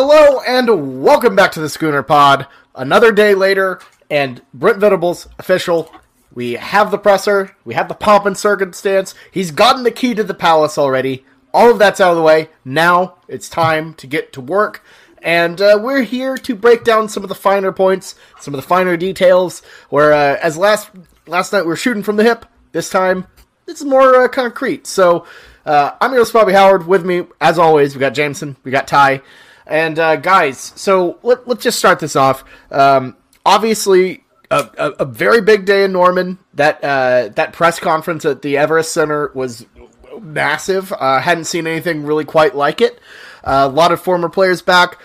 Hello and welcome back to the Schooner Pod. Another day later, and Brent Venables official. We have the presser, we have the pomp and circumstance. He's gotten the key to the palace already. All of that's out of the way. Now it's time to get to work. And uh, we're here to break down some of the finer points, some of the finer details. Where, uh, as last last night we were shooting from the hip, this time it's more uh, concrete. So uh, I'm your host Bobby Howard. With me, as always, we got Jameson, we got Ty, and uh, guys. So let, us just start this off. Um, obviously, a, a, a, very big day in Norman. That uh, that press conference at the Everest Center was massive. Uh, hadn't seen anything really quite like it. Uh, a lot of former players back.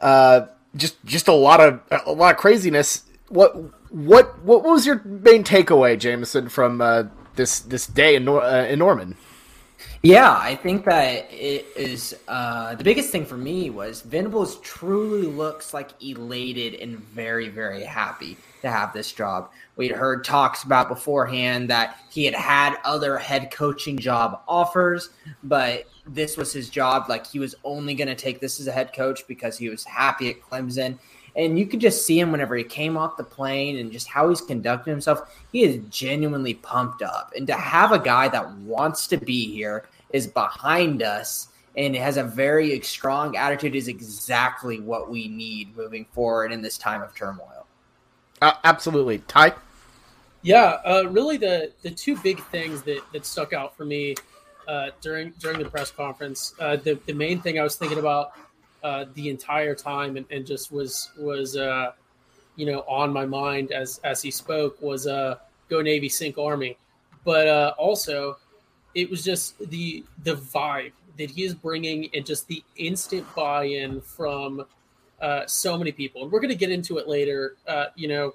Uh, just just a lot of a lot of craziness. What what what was your main takeaway, Jameson, from uh, this this day in Nor- in Norman? Yeah, I think that it is uh, the biggest thing for me was Venables truly looks like elated and very, very happy to have this job. We'd heard talks about beforehand that he had had other head coaching job offers, but this was his job. Like he was only going to take this as a head coach because he was happy at Clemson. And you could just see him whenever he came off the plane and just how he's conducting himself. He is genuinely pumped up. And to have a guy that wants to be here, is behind us, and has a very strong attitude is exactly what we need moving forward in this time of turmoil. Uh, absolutely. Ty? Yeah, uh, really the, the two big things that, that stuck out for me uh, during during the press conference. Uh, the, the main thing I was thinking about uh, the entire time and, and just was was uh, you know on my mind as as he spoke was uh, go Navy sink Army, but uh, also it was just the the vibe that he is bringing and just the instant buy-in from uh, so many people. And we're going to get into it later uh, you know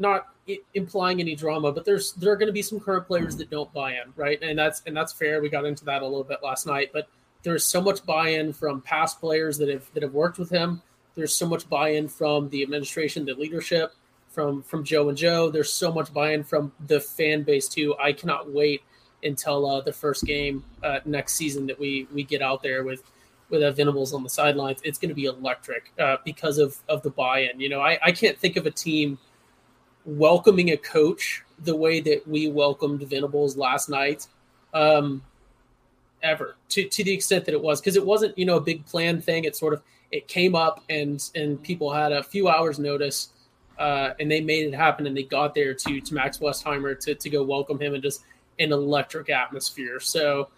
not implying any drama but there's there are going to be some current players that don't buy in right? And that's and that's fair. We got into that a little bit last night but there's so much buy-in from past players that have that have worked with him. There's so much buy-in from the administration, the leadership, from from Joe and Joe. There's so much buy-in from the fan base too. I cannot wait until uh, the first game uh, next season that we we get out there with with uh, Venables on the sidelines. It's going to be electric uh, because of of the buy-in. You know, I, I can't think of a team welcoming a coach the way that we welcomed Venables last night. Um, ever to to the extent that it was because it wasn't you know a big plan thing. It sort of it came up and and people had a few hours notice uh, and they made it happen and they got there to to Max Westheimer to to go welcome him and just an electric atmosphere. So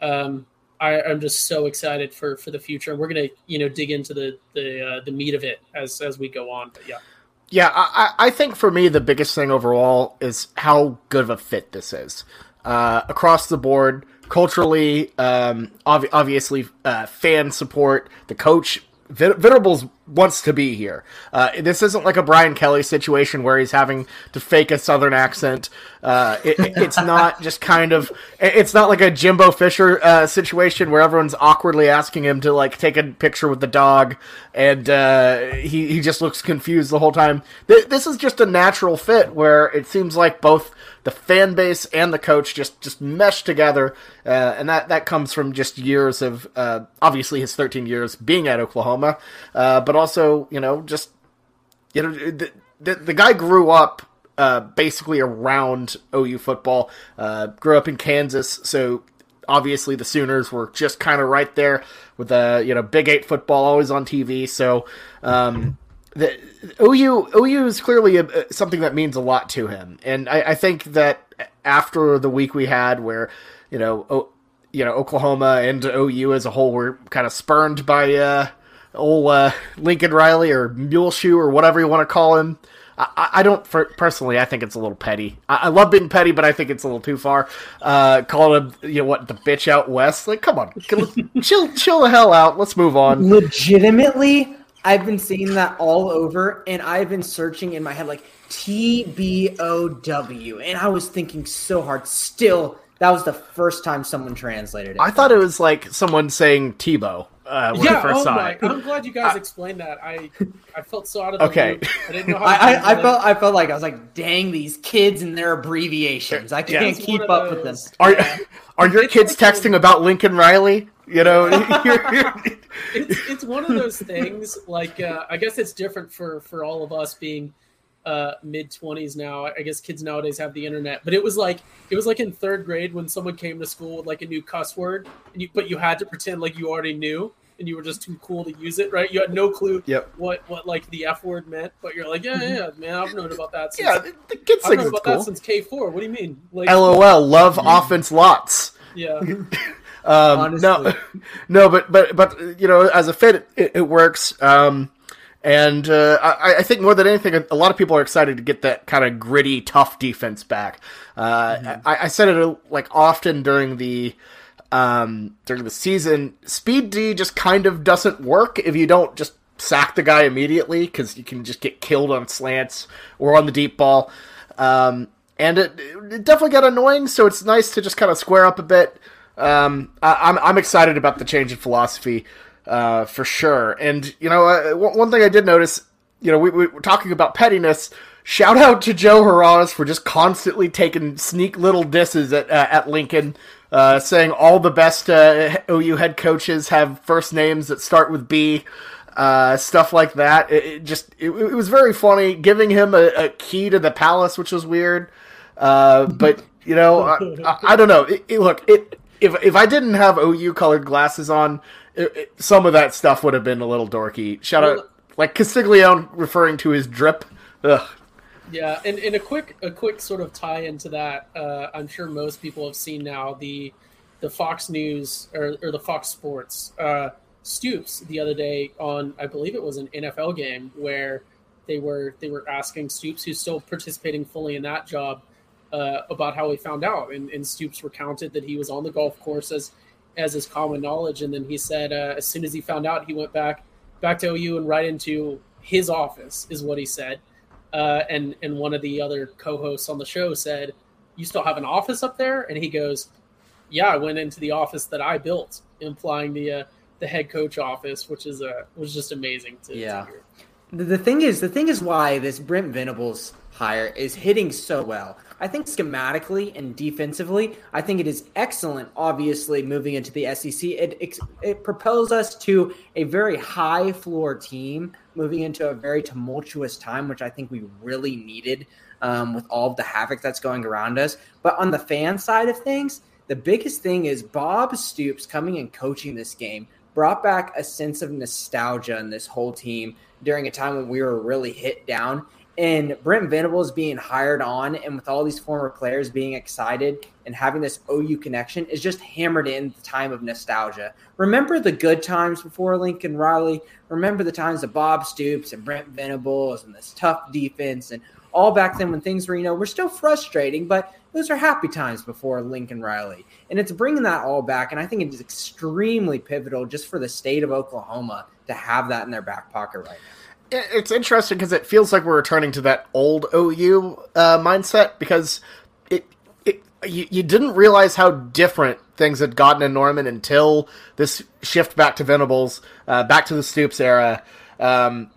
um, I, am just so excited for for the future. And we're gonna you know dig into the the uh, the meat of it as as we go on. But yeah. Yeah, I, I think for me the biggest thing overall is how good of a fit this is uh, across the board culturally, um, ob- obviously, uh, fan support. The coach Venables wants to be here. Uh, this isn't like a Brian Kelly situation where he's having to fake a southern accent. Uh, it, it's not just kind of. It's not like a Jimbo Fisher uh, situation where everyone's awkwardly asking him to like take a picture with the dog, and uh, he he just looks confused the whole time. This is just a natural fit where it seems like both the fan base and the coach just just mesh together, uh, and that that comes from just years of uh, obviously his 13 years being at Oklahoma, uh, but also you know just you know the the, the guy grew up. Uh, basically around OU football, uh, grew up in Kansas, so obviously the Sooners were just kind of right there with the you know Big Eight football always on TV. So um, the OU OU is clearly a, something that means a lot to him, and I, I, think that after the week we had, where you know, o, you know, Oklahoma and OU as a whole were kind of spurned by uh, old uh, Lincoln Riley or Muleshoe or whatever you want to call him. I, I don't for, personally. I think it's a little petty. I, I, love being petty, but I think it's a little too far. Uh, calling him, you know, what the bitch out west? Like, come on, chill, chill the hell out. Let's move on. Legitimately, I've been seeing that all over, and I've been searching in my head like T B O W, and I was thinking so hard. Still, that was the first time someone translated it. I thought it was like someone saying Tebow. Uh, uh, when yeah, I first oh saw my, it. I'm glad you guys explained that. I I felt so out of the okay. loop. I didn't know how. I, I, I felt I felt like I was like, dang, these kids and their abbreviations. I can't yeah, keep up with them. Are are your kids texting about Lincoln Riley? You know, it's it's one of those things. Like uh, I guess it's different for for all of us being uh, mid twenties now. I guess kids nowadays have the internet, but it was like it was like in third grade when someone came to school with like a new cuss word, and you but you had to pretend like you already knew, and you were just too cool to use it, right? You had no clue yep. what what like the f word meant, but you're like, yeah, yeah, yeah man, I've known about that. Since, yeah, the, the kids I've known about cool. that since K four. What do you mean? Like, LOL, love offense lots. Yeah. um, no, no, but but but you know, as a fit, it, it works. Um, and uh, I, I, think more than anything, a lot of people are excited to get that kind of gritty, tough defense back. Uh, mm-hmm. I, I, said it uh, like often during the um, during the season. Speed D just kind of doesn't work if you don't just sack the guy immediately because you can just get killed on slants or on the deep ball. Um, and it, it, definitely got annoying. So it's nice to just kind of square up a bit. Um, I, am I'm, I'm excited about the change in philosophy uh, for sure. And you know, uh, one thing I did notice, you know, we, we were talking about pettiness. Shout out to Joe Harroz for just constantly taking sneak little disses at uh, at Lincoln, uh, saying all the best uh, OU head coaches have first names that start with B. Uh, stuff like that. It, it just it, it, was very funny. Giving him a, a, key to the palace, which was weird. but you know, I, I, I don't know. look, it if if I didn't have OU colored glasses on, it, it, some of that stuff would have been a little dorky. Shout well, out, like Castiglione referring to his drip. Ugh. Yeah, and, and a quick a quick sort of tie into that. Uh, I'm sure most people have seen now the the Fox News or, or the Fox Sports uh, Stoops the other day on I believe it was an NFL game where they were they were asking Stoops who's still participating fully in that job uh, about how he found out, and, and Stoops recounted that he was on the golf course as as is common knowledge. And then he said uh, as soon as he found out, he went back back to OU and right into his office, is what he said. Uh, and and one of the other co-hosts on the show said, "You still have an office up there?" And he goes, "Yeah, I went into the office that I built," implying the uh, the head coach office, which is uh, was just amazing to, yeah. To the thing is, the thing is why this Brent Venables hire is hitting so well. I think schematically and defensively, I think it is excellent. Obviously, moving into the SEC, it, it, it propels us to a very high floor team, moving into a very tumultuous time, which I think we really needed um, with all of the havoc that's going around us. But on the fan side of things, the biggest thing is Bob Stoops coming and coaching this game brought back a sense of nostalgia in this whole team during a time when we were really hit down and Brent Venables being hired on and with all these former players being excited and having this OU connection is just hammered in the time of nostalgia. Remember the good times before Lincoln Riley. Remember the times of Bob Stoops and Brent Venables and this tough defense and all back then when things were, you know, were still frustrating, but those are happy times before Lincoln Riley. And it's bringing that all back. And I think it is extremely pivotal just for the state of Oklahoma to have that in their back pocket right now it's interesting because it feels like we're returning to that old OU uh, mindset because it it you, you didn't realize how different things had gotten in Norman until this shift back to Venables, uh, back to the Stoops era. Um,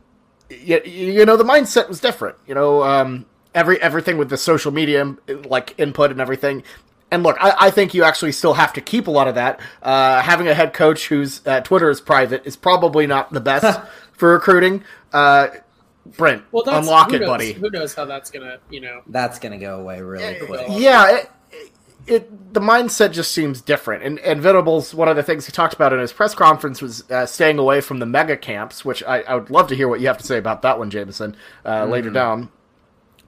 you, you know the mindset was different. You know um, every everything with the social media like input and everything. And look, I, I, think you actually still have to keep a lot of that. Uh, having a head coach whose uh, Twitter is private is probably not the best for recruiting. Uh, Brent, well, unlock it, knows, buddy. Who knows how that's gonna, you know? That's gonna go away really quick. Yeah, it, it, the mindset just seems different. And, and Venables, one of the things he talked about in his press conference was uh, staying away from the mega camps, which I, I, would love to hear what you have to say about that one, Jameson, uh, mm. later down.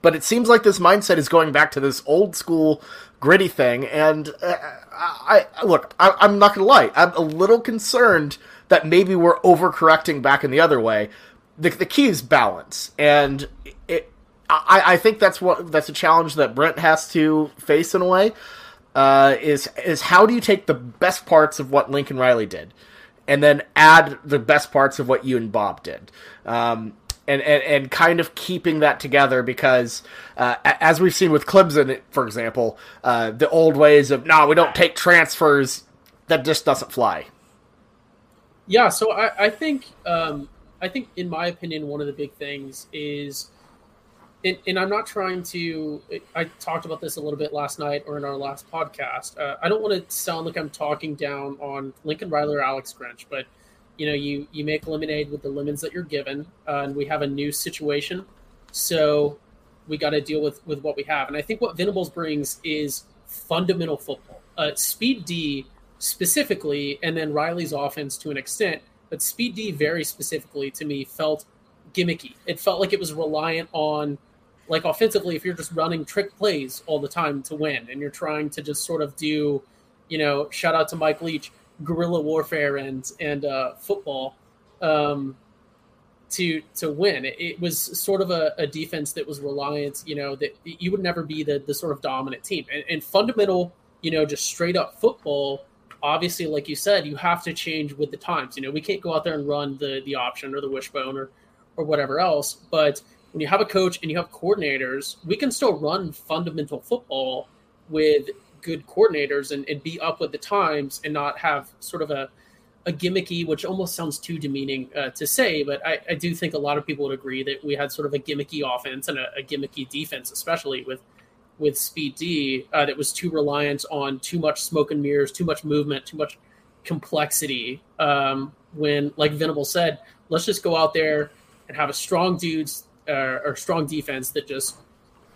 But it seems like this mindset is going back to this old school gritty thing. And uh, I, I look, I, I'm not gonna lie, I'm a little concerned that maybe we're overcorrecting back in the other way. The, the key is balance, and it, I, I think that's what that's a challenge that Brent has to face in a way. Uh, is is how do you take the best parts of what Lincoln Riley did, and then add the best parts of what you and Bob did, um, and, and and kind of keeping that together because uh, as we've seen with Clemson, for example, uh, the old ways of no, we don't take transfers that just doesn't fly. Yeah, so I, I think um, I think in my opinion, one of the big things is, and, and, I'm not trying to. I talked about this a little bit last night or in our last podcast. Uh, I don't want to sound like I'm talking down on Lincoln Riley or Alex Grinch, but you know, you you make lemonade with the lemons that you're given, uh, and we have a new situation, so we got to deal with with what we have. And I think what Venables brings is fundamental football, uh, speed D specifically, and then Riley's offense to an extent. But Speed D, very specifically to me, felt gimmicky. It felt like it was reliant on, like offensively, if you're just running trick plays all the time to win, and you're trying to just sort of do, you know, shout out to Mike Leach, guerrilla warfare and and uh, football. Um, to to win. It, was sort of a, a, defense that was reliant, you know, that you would never be the the sort of dominant team. And, and fundamental, you know, just straight up football obviously, like you said, you have to change with the times. You know, we can't go out there and run the the option or the wishbone or or whatever else. But when you have a coach and you have coordinators, we can still run fundamental football with good coordinators and, and be up with the times and not have sort of a a gimmicky, which almost sounds too demeaning uh, to say, but I, I, do think a lot of people would agree that we had sort of a gimmicky offense and a, a gimmicky defense, especially with with Speed D uh, that was too reliant on too much smoke and mirrors, too much movement, too much complexity. Um, when, like Venable said, let's just go out there and have a strong dudes uh, or strong defense that just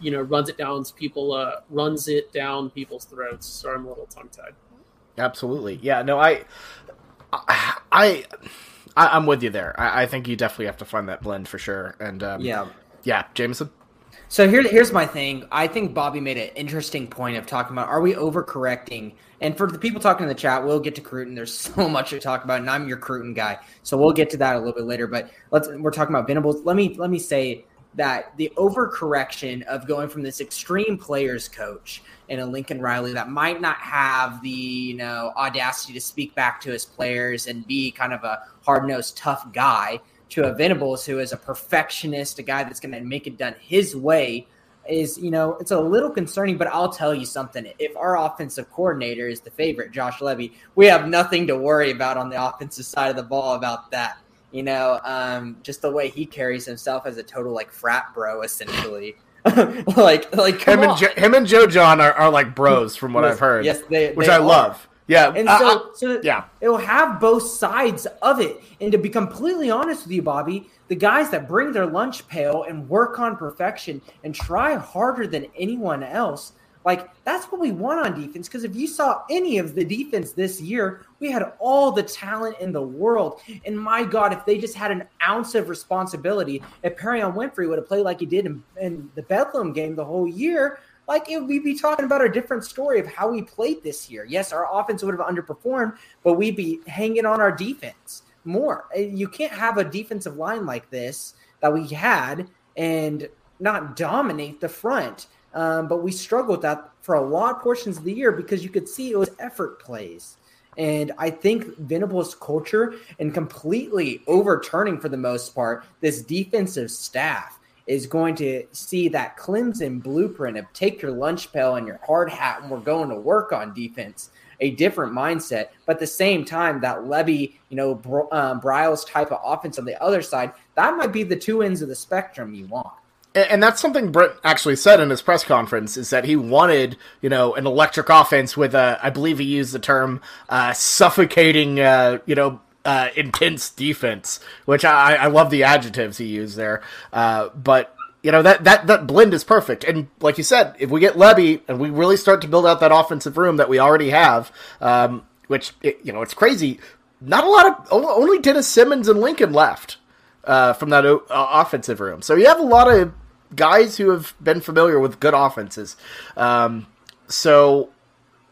you know runs it down people uh, runs it down people's throats. Sorry, I'm a little tongue tied. Absolutely, yeah. No, I, I, I I'm with you there. I, I, think you definitely have to find that blend for sure. And um, yeah, yeah, Jameson. So here, here's my thing. I think Bobby made an interesting point of talking about are we overcorrecting? And for the people talking in the chat, we'll get to Cruton. There's so much to talk about, and I'm your Cruton guy, so we'll get to that a little bit later. But let's we're talking about Venables. Let me let me say that the overcorrection of going from this extreme players coach in a Lincoln Riley that might not have the you know audacity to speak back to his players and be kind of a hard nosed tough guy to a Venables who is a perfectionist, a guy that's going to make it done his way, is you know it's a little concerning. But I'll tell you something: if our offensive coordinator is the favorite, Josh Lebby, we have nothing to worry about on the offensive side of the ball about that. You know, um, just the way he carries himself as a total like frat bro, essentially. like like him and, jo- him and Joe Jon are, are like bros from what I've heard. Yes, they, which they I are. love. Yeah, and so, so yeah, it'll have both sides of it. And to be completely honest with you, Bobby, the guys that bring their lunch pail and work on perfection and try harder than anyone else, like that's what we want on defense. Because if you saw any of the defense this year, we had all the talent in the world. And my God, if they just had an ounce of responsibility, if Perrion Winfrey would have played like he did in, in the Bedlam game the whole year, like it, we'd be talking about a different story of how we played this year. Yes, our offense would have underperformed, but we'd be hanging on our defense more. Uh, you can't have a defensive line like this that we had and not dominate the front. Um, but we struggled with that for a lot of portions of the year because you could see it was effort plays. And I think Venable's culture and completely overturning for the most part this defensive staff is going to see that Clemson blueprint of take your lunch pail and your hard hat and we're going to work on defense, a different mindset. But at the same time, that Lebby, you know, um, Briles type of offense on the other side, that might be the two ends of the spectrum you want. And that's something Britt actually said in his press conference is that he wanted, you know, an electric offense with a, I believe he used the term, uh, suffocating, uh, you know, uh, intense defense, which I, I love the adjectives he used there. Uh, but you know that that that blend is perfect. And like you said, if we get Lebby and we really start to build out that offensive room that we already have, um, which it, you know it's crazy. Not a lot of only Dennis Simmons and Lincoln left uh, from that uh, offensive room. So you have a lot of guys who have been familiar with good offenses. Um, so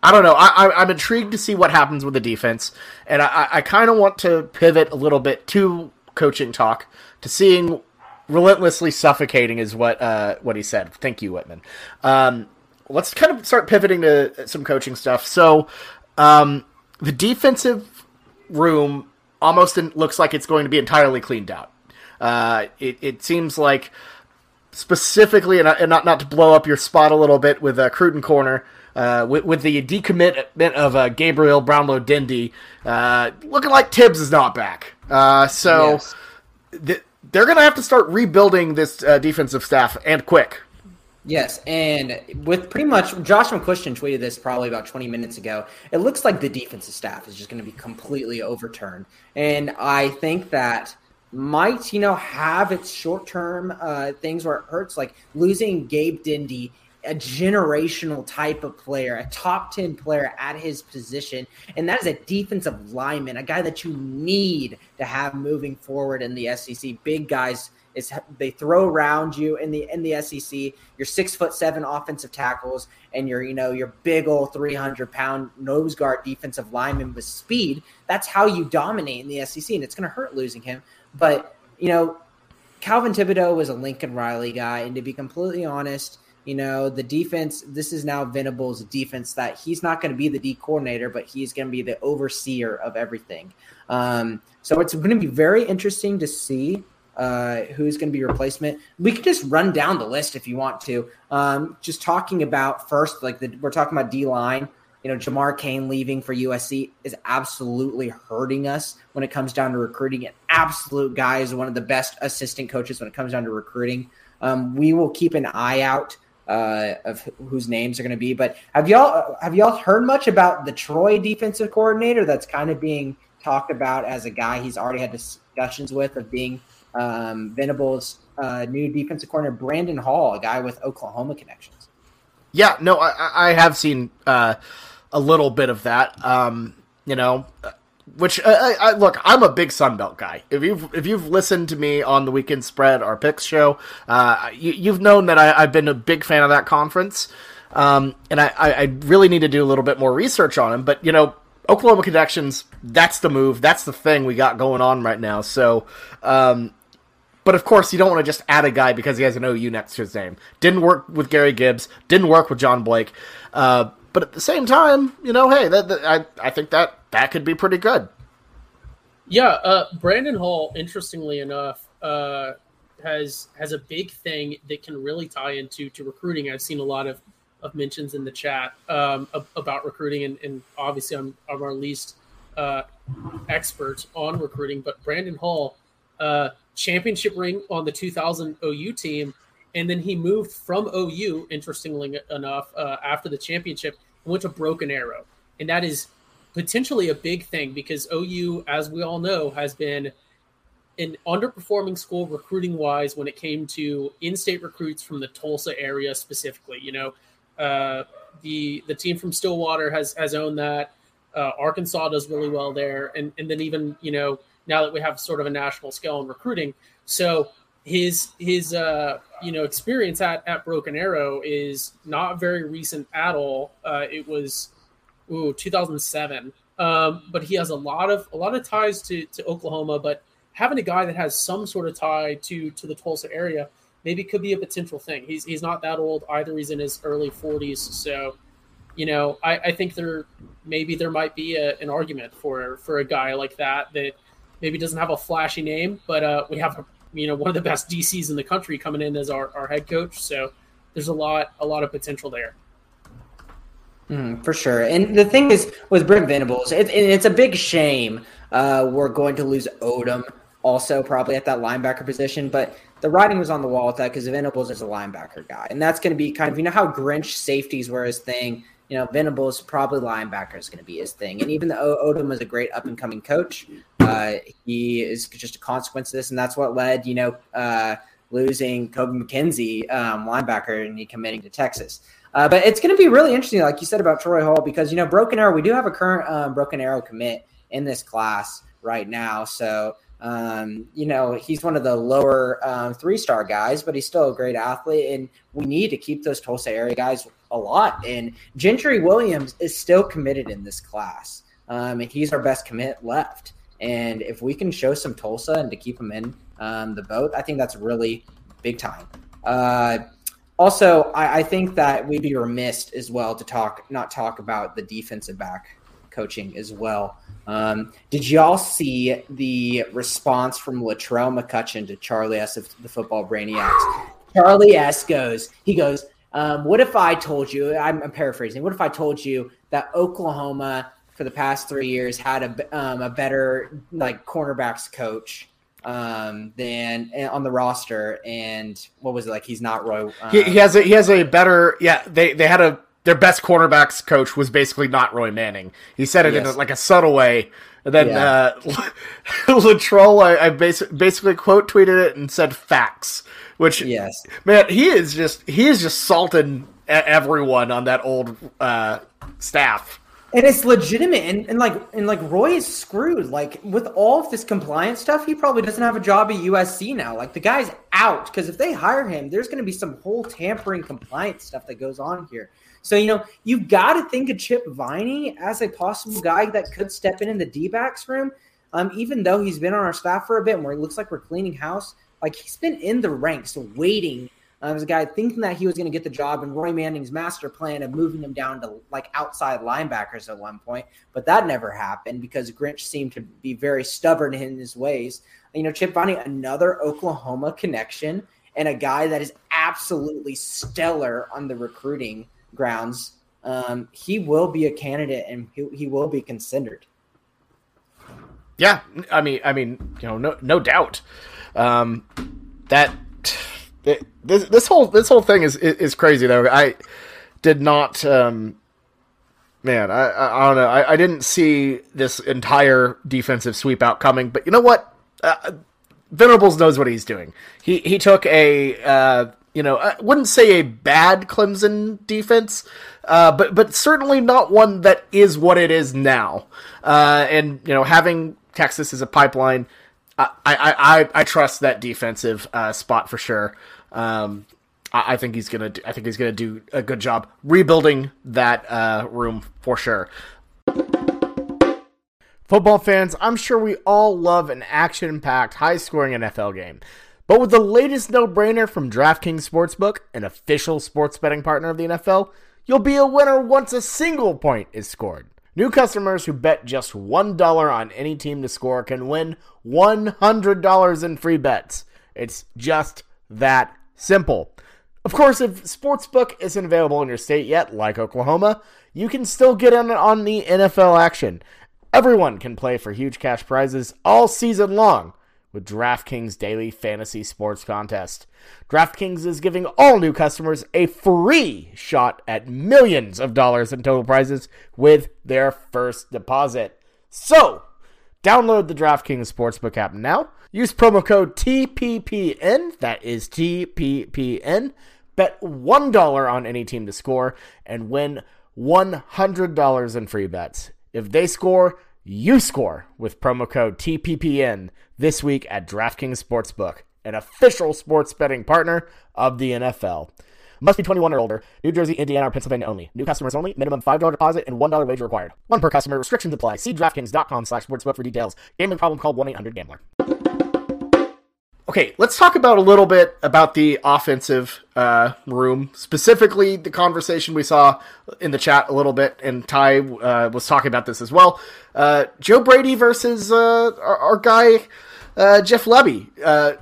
I don't know. I, am intrigued to see what happens with the defense, and I, I kind of want to pivot a little bit to coaching talk to seeing relentlessly suffocating is what uh, what he said. Thank you, Whitman. Um, let's kind of start pivoting to some coaching stuff. So, um, the defensive room almost looks like it's going to be entirely cleaned out. Uh, it, it seems like specifically, and not not to blow up your spot a little bit with a uh, Cruton corner uh, with, with, the decommitment of uh, Gabriel Brownlow Dindy, uh, looking like Tibbs is not back. Uh, so yes. th- they're going to have to start rebuilding this uh, defensive staff and quick. Yes, and with pretty much Josh McCuistion tweeted this probably about 20 minutes ago. It looks like the defensive staff is just going to be completely overturned, and I think that might you know have its short term uh, things where it hurts, like losing Gabe Dindy a generational type of player, a top 10 player at his position. And that is a defensive lineman, a guy that you need to have moving forward in the SEC. Big guys is they throw around you in the in the SEC. Your six foot seven offensive tackles and your you know your big old three hundred pound nose guard defensive lineman with speed. That's how you dominate in the SEC, and it's going to hurt losing him. But you know, Calvin Thibodeaux was a Lincoln Riley guy, and to be completely honest, you know, the defense, this is now Venables' defense that he's not going to be the D coordinator, but he's going to be the overseer of everything. Um, so it's going to be very interesting to see uh, who's going to be replacement. We could just run down the list if you want to. Um, just talking about first, like the, we're talking about D line. You know, Jamar Cain leaving for USC is absolutely hurting us when it comes down to recruiting. An absolute guy is one of the best assistant coaches when it comes down to recruiting. Um, we will keep an eye out uh, of whose names are going to be. But have y'all have y'all heard much about the Troy defensive coordinator that's kind of being talked about as a guy he's already had discussions with of being um, Venables' uh, new defensive coordinator, Brandon Hall, a guy with Oklahoma connections. Yeah, no, I, I have seen uh, a little bit of that. Um, you know, which uh, I, look, I'm a big Sunbelt guy. If you've if you've listened to me on the weekend spread, our picks show, uh, you, have known that I, have been a big fan of that conference, um, and I, I, really need to do a little bit more research on him. But you know, Oklahoma connections, that's the move, that's the thing we got going on right now. So, um, but of course, you don't want to just add a guy because he has an OU next to his name. Didn't work with Gary Gibbs, didn't work with John Blake. Uh, but at the same time, you know, hey, that, that I I think that that could be pretty good. Yeah, uh, Brandon Hall, interestingly enough, uh, has has a big thing that can really tie into to recruiting. I've seen a lot of, of mentions in the chat um, about recruiting, and, and, obviously I'm, I'm our least uh, expert on recruiting, but Brandon Hall, uh, championship ring on the 2000 OU team, and then he moved from OU, interestingly enough, uh, after the championship, and went to Broken Arrow, and that is potentially a big thing because OU, as we all know, has been an underperforming school recruiting wise when it came to in-state recruits from the Tulsa area specifically. You know, uh, the the team from Stillwater has has owned that. Uh, Arkansas does really well there, and and then even you know now that we have sort of a national scale in recruiting, so his his uh, you know experience at at Broken Arrow is not very recent at all. Uh, it was ooh, 2007. Um, but he has a lot of a lot of ties to, to Oklahoma. But having a guy that has some sort of tie to to the Tulsa area maybe could be a potential thing. He's he's not that old either. He's in his early 40s, so you know I, I think there maybe there might be a, an argument for for a guy like that that maybe doesn't have a flashy name, but uh, we have a, you know one of the best DCs in the country coming in as our, our head coach. So there's a lot a lot of potential there. Mm, for sure. And the thing is with Brent Venables, it, it's a big shame uh, we're going to lose Odom also probably at that linebacker position. But the writing was on the wall with that because Venables is a linebacker guy. And that's going to be kind of, you know, how Grinch safeties were his thing. You know, Venables probably linebacker is going to be his thing. And even though Odom is a great up and coming coach, uh, he is just a consequence of this. And that's what led, you know, uh, losing Kobe McKinzie, um, linebacker, and he committing to Texas. Uh, but it's going to be really interesting, like you said about Troy Hall, because you know Broken Arrow, we do have a current um, Broken Arrow commit in this class right now. So um, you know he's one of the lower um, three star guys, but he's still a great athlete, and we need to keep those Tulsa area guys a lot. And Gentry Williams is still committed in this class, um, and he's our best commit left. And if we can show some Tulsa and to keep him in um, the boat, I think that's really big time. Uh, also, I, I, think that we'd be remiss as well to talk not talk about the defensive back coaching as well. Um, did y'all see the response from Latrell McCutchin to Charlie S. of the Football Brainiacs? Charlie S. goes, he goes, Um, what if I told you? I'm, I'm, paraphrasing. What if I told you that Oklahoma for the past three years had a um, a better like cornerbacks coach um, than eh, on the roster, and what was it like? He's not Roy. Uh, he, he, has a he has a better. Yeah, they they had a their best cornerbacks coach was basically not Roy Manning. He said it yes. in a, like a subtle way. And then yeah. uh, Latrell, I, I basi- basically quote tweeted it and said facts. Which yes, man, he is just he is just salting everyone on that old uh, staff. And it's legitimate, and, and like and like Roy is screwed. Like with all of this compliance stuff, he probably doesn't have a job at USC now. Like the guy's out because if they hire him, there's going to be some whole tampering compliance stuff that goes on here. So, you know, you've got to think of Chip Viney as a possible guy that could step in in the D backs room. Um, even though he's been on our staff for a bit, where it looks like we're cleaning house, like he's been in the ranks waiting um, as a guy thinking that he was going to get the job and Roy Manning's master plan of moving him down to like outside linebackers at one point. But that never happened because Grinch seemed to be very stubborn in his ways. You know, Chip Viney, another Oklahoma connection and a guy that is absolutely stellar on the recruiting grounds, um, he will be a candidate and he, he will be considered. Yeah, I mean, I mean, you know, no, no doubt. Um, that this this whole this whole thing is is crazy though. I did not. Um, man, I, I, I don't know. I, I didn't see this entire defensive sweep out coming, but you know what? Uh, knows what he's doing. He he took a uh, you know, I wouldn't say a bad Clemson defense, uh, but but certainly not one that is what it is now. Uh, and you know, having Texas as a pipeline, I I, I, I trust that defensive uh, spot for sure. Um, I, I, think he's gonna do, I think he's gonna do a good job rebuilding that uh, room for sure. Football fans, I'm sure we all love an action-packed, high-scoring NFL game. But with the latest no brainer from DraftKings Sportsbook, an official sports betting partner of the NFL, you'll be a winner once a single point is scored. New customers who bet just $1 on any team to score can win $100 in free bets. It's just that simple. Of course, if Sportsbook isn't available in your state yet, like Oklahoma, you can still get in on the NFL action. Everyone can play for huge cash prizes all season long with DraftKings Daily Fantasy Sports Contest. DraftKings is giving all new customers a free shot at millions of dollars in total prizes with their first deposit. So, download the DraftKings Sportsbook app now. Use promo code TPPN, that is TPPN. Bet $1 on any team to score and win $100 in free bets. If they score, you score with promo code TPPN this week at DraftKings Sportsbook, an official sports betting partner of the NFL. Must be 21 or older. New Jersey, Indiana, or Pennsylvania only. New customers only. Minimum $5 deposit and $1 wager required. One per customer. Restrictions apply. See DraftKings.com slash sportsbook for details. Gambling problem call 1-800-GAMBLER. Okay, let's talk about a little bit about the offensive uh, room, specifically the conversation we saw in the chat a little bit, and Ty uh, was talking about this as well. Uh, Joe Brady versus uh, our, our, guy uh, Jeff Lebby. Uh,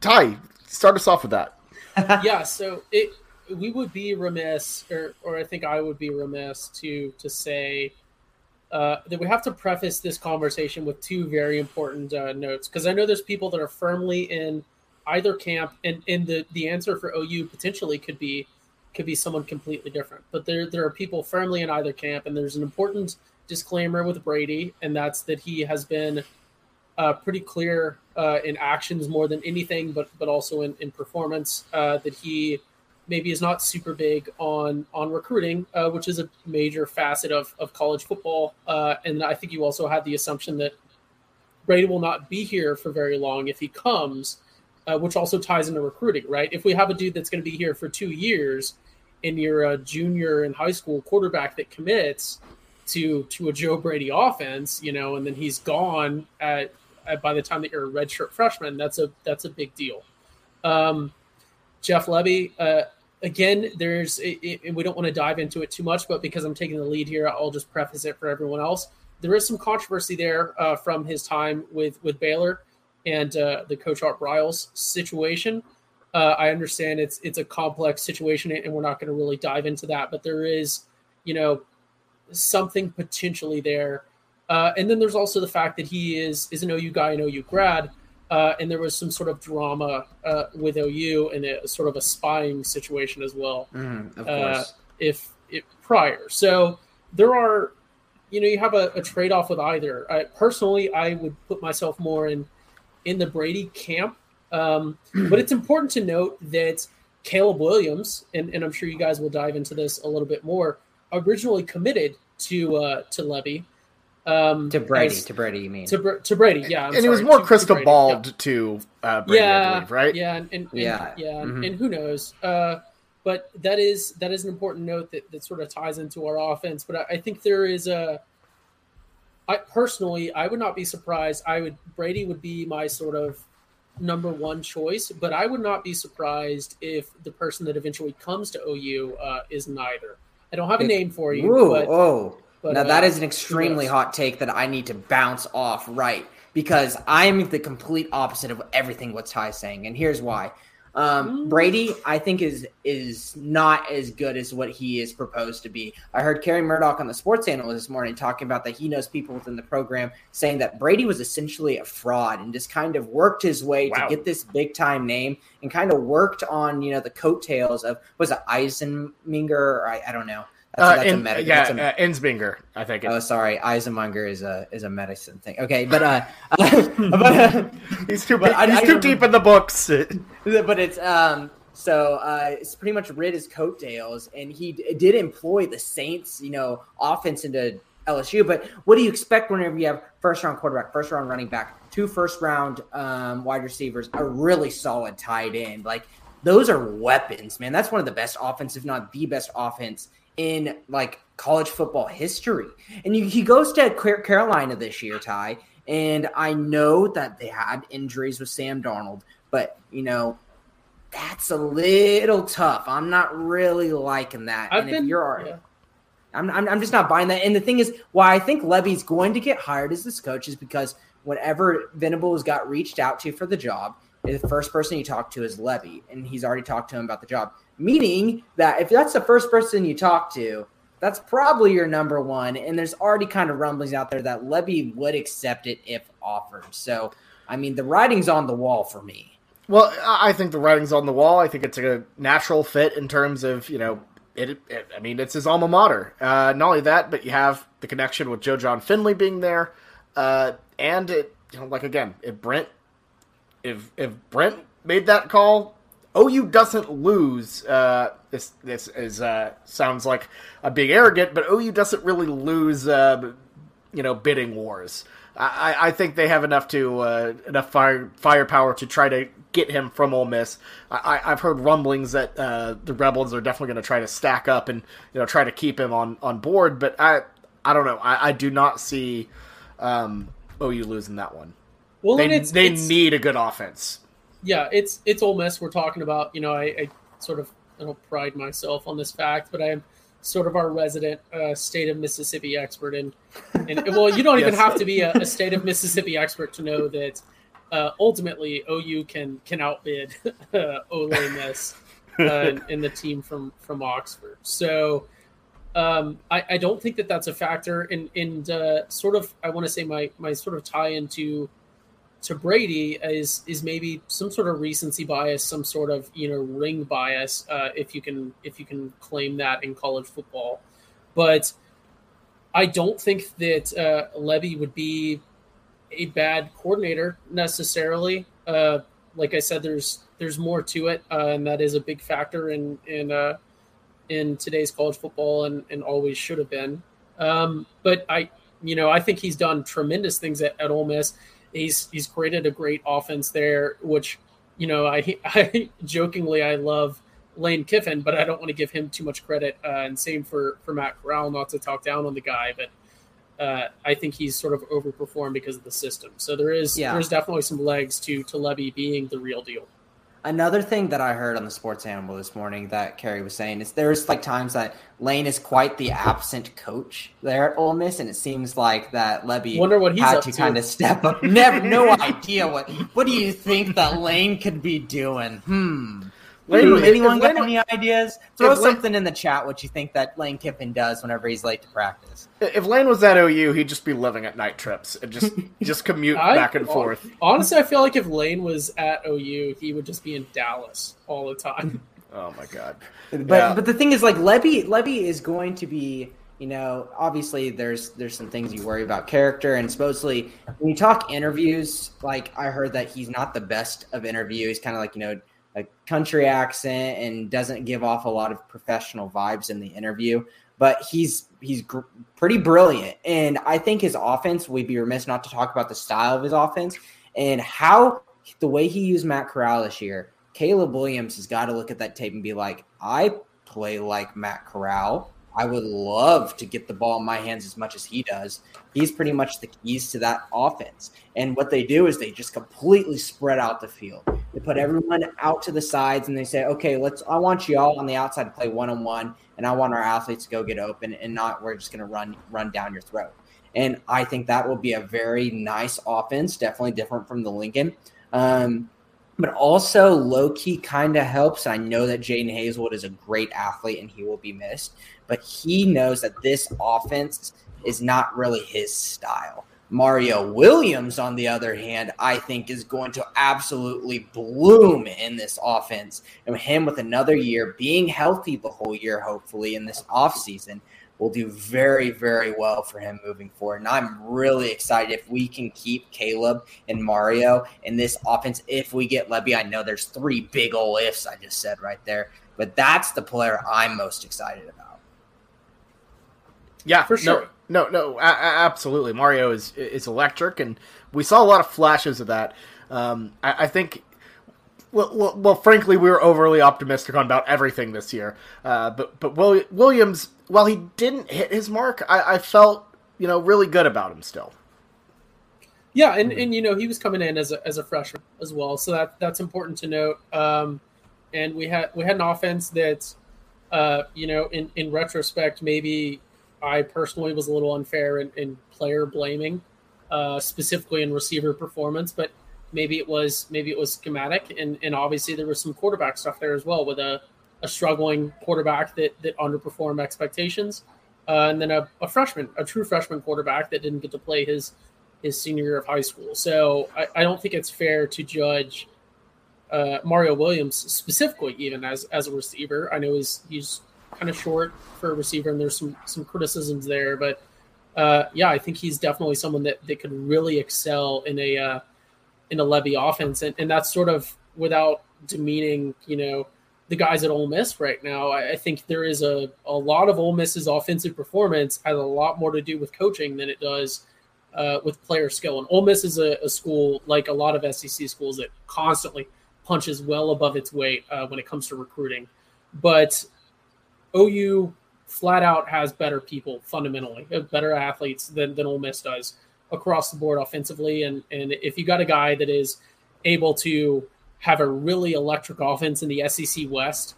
Ty, start us off with that. yeah, so it we would be remiss, or or I think I would be remiss to to say uh, that we have to preface this conversation with two very important uh, notes because I know there's people that are firmly in either camp, and, and the the answer for OU potentially could be could be someone completely different. But there there are people firmly in either camp, and there's an important disclaimer with Brady, and that's that he has been uh, pretty clear uh, in actions more than anything, but but also in in performance uh, that he maybe is not super big on on recruiting, uh, which is a major facet of, of college football. Uh, and I think you also had the assumption that Brady will not be here for very long if he comes, uh, which also ties into recruiting, right? If we have a dude that's going to be here for two years, and you're a junior in high school quarterback that commits to to a Joe Brady offense, you know, and then he's gone at, by the time that you're a redshirt freshman, that's a that's a big deal. Um, Jeff Lebby, uh, again, there's it, it, we don't want to dive into it too much, but because I'm taking the lead here, I'll just preface it for everyone else. There is some controversy there uh, from his time with with Baylor and uh, the coach Art Briles situation. Uh, I understand it's it's a complex situation, and we're not going to really dive into that. But there is, you know, something potentially there. Uh, and then there's also the fact that he is is an OU guy, an OU grad, uh, and there was some sort of drama uh, with OU and a sort of a spying situation as well. Mm, of Uh, course. if, if prior, so there are, you know, you have a, a trade off with either. I, personally, I would put myself more in in the Brady camp, um, but it's important to note that Caleb Williams, and, and I'm sure you guys will dive into this a little bit more, originally committed to uh, to Lebby. Um, to Brady, as- to Brady, you mean? to, Br- to Brady, yeah, I'm and he was more to- to crystal Brady, balled to uh, Brady, yeah, I believe, right? Yeah, and, and, and- Yeah. yeah, and- Mhm. and who knows? Uh, but that is that is an important note that, that sort of ties into our offense. But I, I think there is a. I personally, I would not be surprised. I would Brady would be my sort of number one choice, but I would not be surprised if the person that eventually comes to OU uh, is neither. I don't have a name for you, Ooh, but, oh, but, now uh, that is an extremely hot take that I need to bounce off right because I'm the complete opposite of everything what Ty's saying, and here's why. Um, Mm. Brady, I think is is not as good as what he is proposed to be. I heard Carey Murdock on the Sports Channel this morning talking about that he knows people within the program saying that Brady was essentially a fraud and just kind of worked his way Wow. to get this big time name and kind of worked on you know the coattails of was it Eisenminger or I, I don't know. That's, Uh, that's a in- meta. yeah, a- uh, Ensminger, I think. Oh, sorry, Eisenmenger is a is a medicine thing. Okay, but uh, but, uh, he's too, but I- he's I too don't- deep in the books. but it's um so uh it's pretty much rid his coattails, and he d- did employ the Saints, you know, offense into LSU. But what do you expect whenever you have first round quarterback, first round running back, two first round um, wide receivers, a really solid tight end? Like those are weapons, man. That's one of the best offense, if not the best offense in like college football history. And you, he goes to Carolina this year, Ty. And I know that they had injuries with Sam Darnold, but you know that's a little tough. I'm not really liking that. I've and been. if you're, yeah. I'm, I'm, I'm just not buying that. And the thing is, why I think Lebby's going to get hired as this coach is because whenever Venables got reached out to for the job, the first person you talked to is Lebby, and he's already talked to him about the job. Meaning that if that's the first person you talk to, that's probably your number one. And there's already kind of rumblings out there that Lebby would accept it if offered. So, I mean, the writing's on the wall for me. Well, I think the writing's on the wall. I think it's a natural fit in terms of you know it. it I mean, it's his alma mater. Uh, not only that, but you have the connection with Joe Jon Finley being there, uh, and it you know like again, if Brent if if Brent made that call, OU doesn't lose. Uh, this this is uh, sounds like a big arrogant, but OU doesn't really lose. Uh, you know, bidding wars. I, I- think they have enough to uh, enough fire firepower to try to get him from Ole Miss. I, I- I've heard rumblings that uh, the Rebels are definitely going to try to stack up and you know try to keep him on, on board. But I I don't know. I, I do not see um, OU losing that one. Well, They it's, they it's- need a good offense. Yeah, it's it's Ole Miss we're talking about. You know, I, I sort of I don't pride myself on this fact, but I am sort of our resident uh, state of Mississippi expert, and and well, you don't even have to be a, a state of Mississippi expert to know that uh, ultimately OU can can outbid uh, Ole Miss uh, and the team from from Oxford. So. Um, I, I don't think that that's a factor, and and uh, sort of I want to say my my sort of tie into to Brady is is maybe some sort of recency bias, some sort of you know ring bias, uh, if you can if you can claim that in college football. But I don't think that uh, Lebby would be a bad coordinator necessarily. Uh, like I said, there's there's more to it, uh, and that is a big factor in in uh, in today's college football, and, and always should have been. Um, but I, you know, I think he's done tremendous things at, at Ole Miss. He's he's created a great offense there, which you know I, I jokingly I love Lane Kiffin, but I don't want to give him too much credit. Uh, and same for for Matt Corral, not to talk down on the guy, but uh, I think he's sort of overperformed because of the system. So there is Yeah. there's definitely some legs to to Lebby being the real deal. Another thing that I heard on the Sports Animal this morning that Carey was saying is there's like times that Lane is quite the absent coach there at Ole Miss, and it seems like that Lebby Wonder what he's had to to. kind of step up. Never, no idea what. What do you think that Lane could be doing? Hmm. Lane- anyone got Lane- any ideas? Throw if Lane- something in the chat. What you think that Lane Kiffin does whenever he's late to practice? If Lane was at OU, he'd just be living at night trips and just just commute I- back and forth. Honestly, I feel like if Lane was at OU, he would just be in Dallas all the time. Oh my god. But Yeah. but the thing is, like Lebby, Lebby is going to be, you know, obviously there's there's some things you worry about character, and supposedly when you talk interviews, like I heard that he's not the best of interview. He's kind of like you know a country accent and doesn't give off a lot of professional vibes in the interview. But he's he's gr- pretty brilliant, and I think his offense. We'd be remiss not to talk about the style of his offense and how the way he used Matt Corral this year. Caleb Williams has got to look at that tape and be like, I play like Matt Corral. I would love to get the ball in my hands as much as he does. He's pretty much the keys to that offense. And what they do is they just completely spread out the field. They put everyone out to the sides and they say, okay, let's, I want you all on the outside to play one on one. And I want our athletes to go get open and not, we're just going to run, run down your throat. And I think that will be a very nice offense, definitely different from the Lincoln. Um, but also low key kind of helps. I know that Jadon Haselwood is a great athlete and he will be missed, but he knows that this offense is not really his style. Mario Williams, on the other hand, I think is going to absolutely bloom in this offense. And him with another year, being healthy the whole year, hopefully, in this offseason, will do very, very well for him moving forward. And I'm really excited if we can keep Caleb and Mario in this offense. If we get Lebby, I know there's three big ol' ifs I just said right there, but that's the player I'm most excited about. Yeah, For sure. No, no, no a- a- absolutely. Mario is is electric, and we saw a lot of flashes of that. Um, I, I think. Well, well, well, frankly, we were overly optimistic on about everything this year. Uh, but but Will, Williams, while he didn't hit his mark, I, I felt you know really good about him still. Yeah, and, and you know he was coming in as a, as a freshman as well, so that that's important to note. Um, and we had we had an offense that, uh, you know, in in retrospect, maybe I personally was a little unfair in, in player blaming, uh, specifically in receiver performance, but maybe it was maybe it was schematic, and and obviously there was some quarterback stuff there as well with a, a struggling quarterback that that underperformed expectations, uh, and then a, a freshman, a true freshman quarterback that didn't get to play his his senior year of high school. So I, I don't think it's fair to judge uh, Mario Williams specifically, even as as a receiver. I know he's he's kind of short for a receiver, and there's some some criticisms there, but uh, yeah, I think he's definitely someone that, that could really excel in a uh, in a Lebby offense, and, and that's sort of without demeaning, you know, the guys at Ole Miss right now. I, I think there is a, a lot of Ole Miss's offensive performance has a lot more to do with coaching than it does uh, with player skill. And Ole Miss is a, a school like a lot of SEC schools that constantly punches well above its weight uh, when it comes to recruiting. But OU flat out has better people fundamentally, better athletes than, than Ole Miss does across the board offensively. And and if you got a guy that is able to have a really electric offense in the SEC West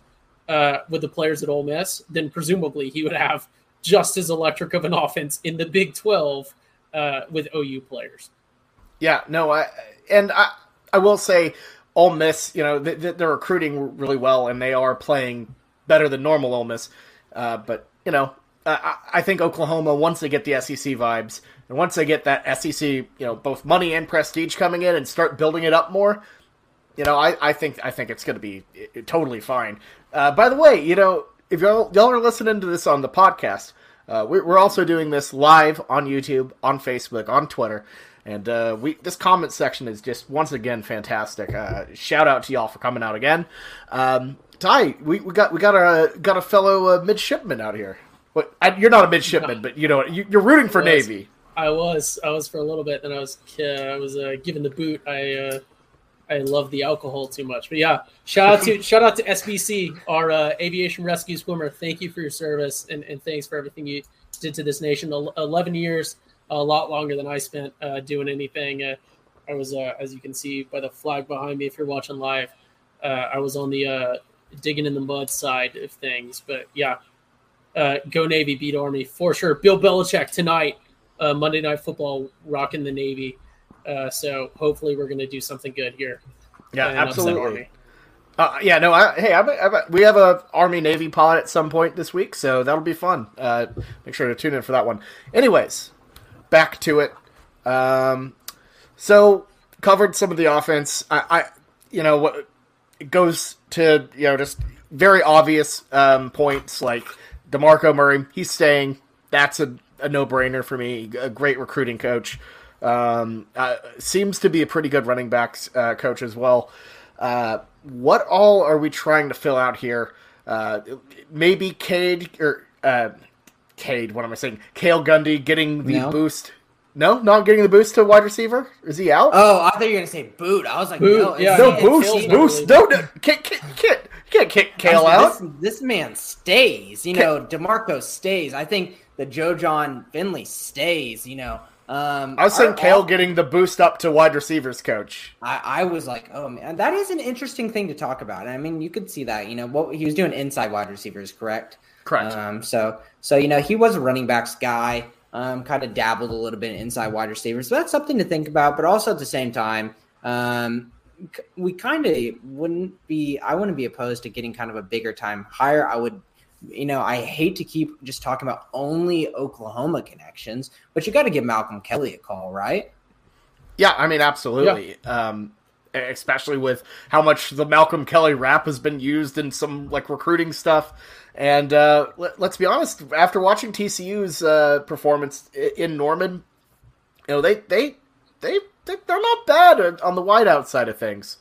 uh, with the players at Ole Miss, then presumably he would have just as electric of an offense in the Big Twelve uh, with OU players. Yeah, no, I and I I will say, Ole Miss, you know, they, they're recruiting really well, and they are playing better than normal Ole Miss. Uh, but you know, I, I think Oklahoma once they get the SEC vibes, and once they get that SEC, you know, both money and prestige coming in, and start building it up more, you know, I, I think I think it's going to be uh, totally fine. Uh, by the way, you know, if y'all y'all are listening to this on the podcast, uh, we're, we're also doing this live on YouTube, on Facebook, on Twitter, and uh, we this comment section is just once again fantastic. Uh, shout out to y'all for coming out again. Um, Ty, we, we got we got a got a fellow uh, midshipman out here. What I, you're not a midshipman, but you know you, you're rooting for Was. Navy. I was I was for a little bit, then I was uh, I was uh, given the boot. I uh, I love the alcohol too much, but yeah. Shout out to shout out to SBC, our uh, aviation rescue swimmer. Thank you for your service and, and thanks for everything you did to this nation. Eleven years, a lot longer than I spent uh, doing anything. Uh, I was, uh, as you can see by the flag behind me, if you're watching live, uh, I was on the uh, digging in the mud side of things. But yeah, uh, go Navy, beat Army for sure. Bill Belichick tonight, uh, Monday Night Football, rocking the Navy. Uh, so hopefully we're going to do something good here. Yeah, absolutely. Uh, yeah, no, I, hey, I, I, we have a Army Navy pod at some point this week, so that'll be fun. Uh, make sure to tune in for that one. Anyways, back to it. Um, so covered some of the offense. I, I you know, what it goes to you know just very obvious um, points like Demarco Murray. He's staying. That's a, a no brainer for me. A great recruiting coach. Um, uh, seems to be a pretty good running backs uh, coach as well. Uh, what all are we trying to fill out here? Uh, maybe Cade or uh, Cade. What am I saying? Cale Gundy getting the no. boost. No, not getting the boost to wide receiver. Is he out? Oh, I thought you were gonna say boot. I was like, boot. no, yeah, no boost, boost. No, no, can't, can't, can't, can't kick Cale out. This, this, man stays. You know, Demarco stays. I think the Joe Jon Finley stays. You know, um, I was saying Cale getting the boost up to wide receivers coach. I, I, was like, oh man, that is an interesting thing to talk about. I mean, you could see that. You know, what he was doing inside wide receivers, correct? Correct. Um, so, so you know, he was a running backs guy. Um, kind of dabbled a little bit inside wide receivers, so that's something to think about. But also at the same time, um, we kind of wouldn't be. I wouldn't be opposed to getting kind of a bigger time hire. I would you know, I hate to keep just talking about only Oklahoma connections, but you got to give Malcolm Kelly a call, right? Yeah, I mean, absolutely. Yeah. Um, especially with how much the Malcolm Kelly rap has been used in some like recruiting stuff. And uh, let, us be honest, after watching TCU's uh, performance in Norman, you know they they they they're not bad on the wideout side of things.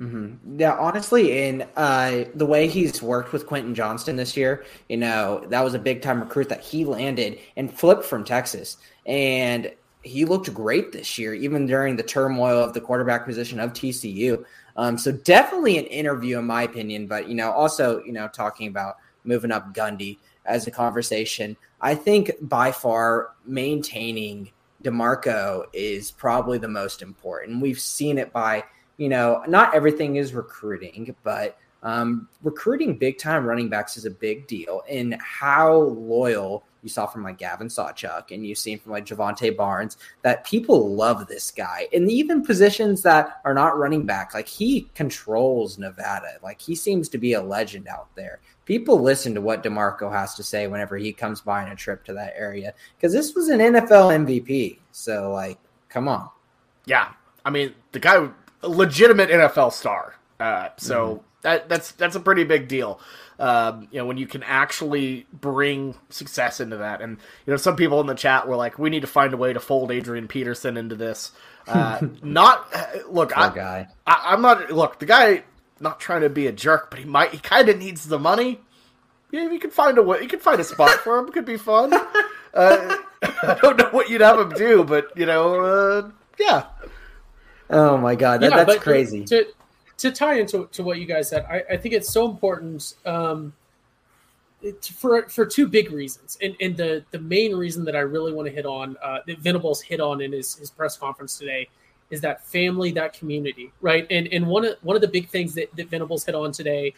Mm-hmm. Yeah, honestly, in uh, the way he's worked with Quentin Johnston this year, you know, that was a big time recruit that he landed and flipped from Texas. And he looked great this year, even during the turmoil of the quarterback position of TCU. Um, so definitely an interview, in my opinion. But, you know, also, you know, talking about moving up Gundy as a conversation, I think by far maintaining DeMarco is probably the most important. We've seen it by – you know, not everything is recruiting, but um, recruiting big time running backs is a big deal. And how loyal you saw from like Gavin Sawchuk and you've seen from like Jovantae Barnes that people love this guy. And even positions that are not running back, like he controls Nevada. Like he seems to be a legend out there. People listen to what DeMarco has to say whenever he comes by on a trip to that area because this was an NFL MVP. So, like, come on. Yeah. I mean, the guy a legitimate NFL star. Uh, so mm-hmm. that that's that's a pretty big deal. Um, you know, when you can actually bring success into that, and you know, some people in the chat were like, "We need to find a way to fold Adrian Peterson into this." Uh, not look, I, guy. I, am not look the guy. Not trying to be a jerk, but he might. He kind of needs the money. Yeah, you could find a way. You could find a spot for him. It could be fun. Uh, I don't know what you'd have him do, but you know, uh, yeah. Oh my god, that, yeah, that's crazy. To, to tie into to what you guys said, I, I think it's so important um, for for two big reasons, and and the the main reason that I really want to hit on uh, that Venables hit on in his his press conference today is that family, that community, right? And and one of one of the big things that, that Venables hit on today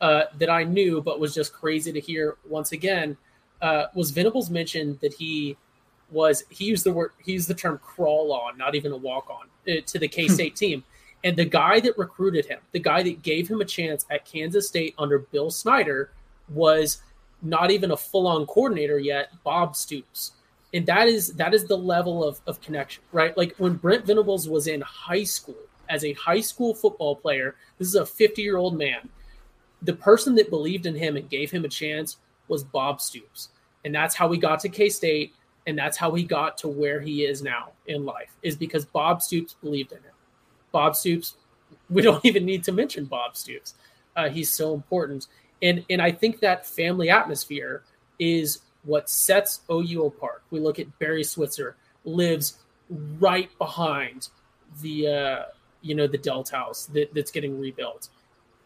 uh, that I knew, but was just crazy to hear once again, uh, was Venables mentioned that he was he used the word he used the term crawl on, not even a walk on uh, to the K State team. And the guy that recruited him, the guy that gave him a chance at Kansas State under Bill Snyder, was not even a full on coordinator yet, Bob Stoops. And that is that is the level of, of connection, right? Like when Brent Venables was in high school as a high school football player, this is a 50 year old man. The person that believed in him and gave him a chance was Bob Stoops. And that's how we got to K State and that's how he got to where he is now in life is because Bob Stoops believed in him. Bob Stoops, we don't even need to mention Bob Stoops. Uh, he's so important, and and I think that family atmosphere is what sets OU apart. We look at Barry Switzer lives right behind the uh, you know the Delt house that, that's getting rebuilt.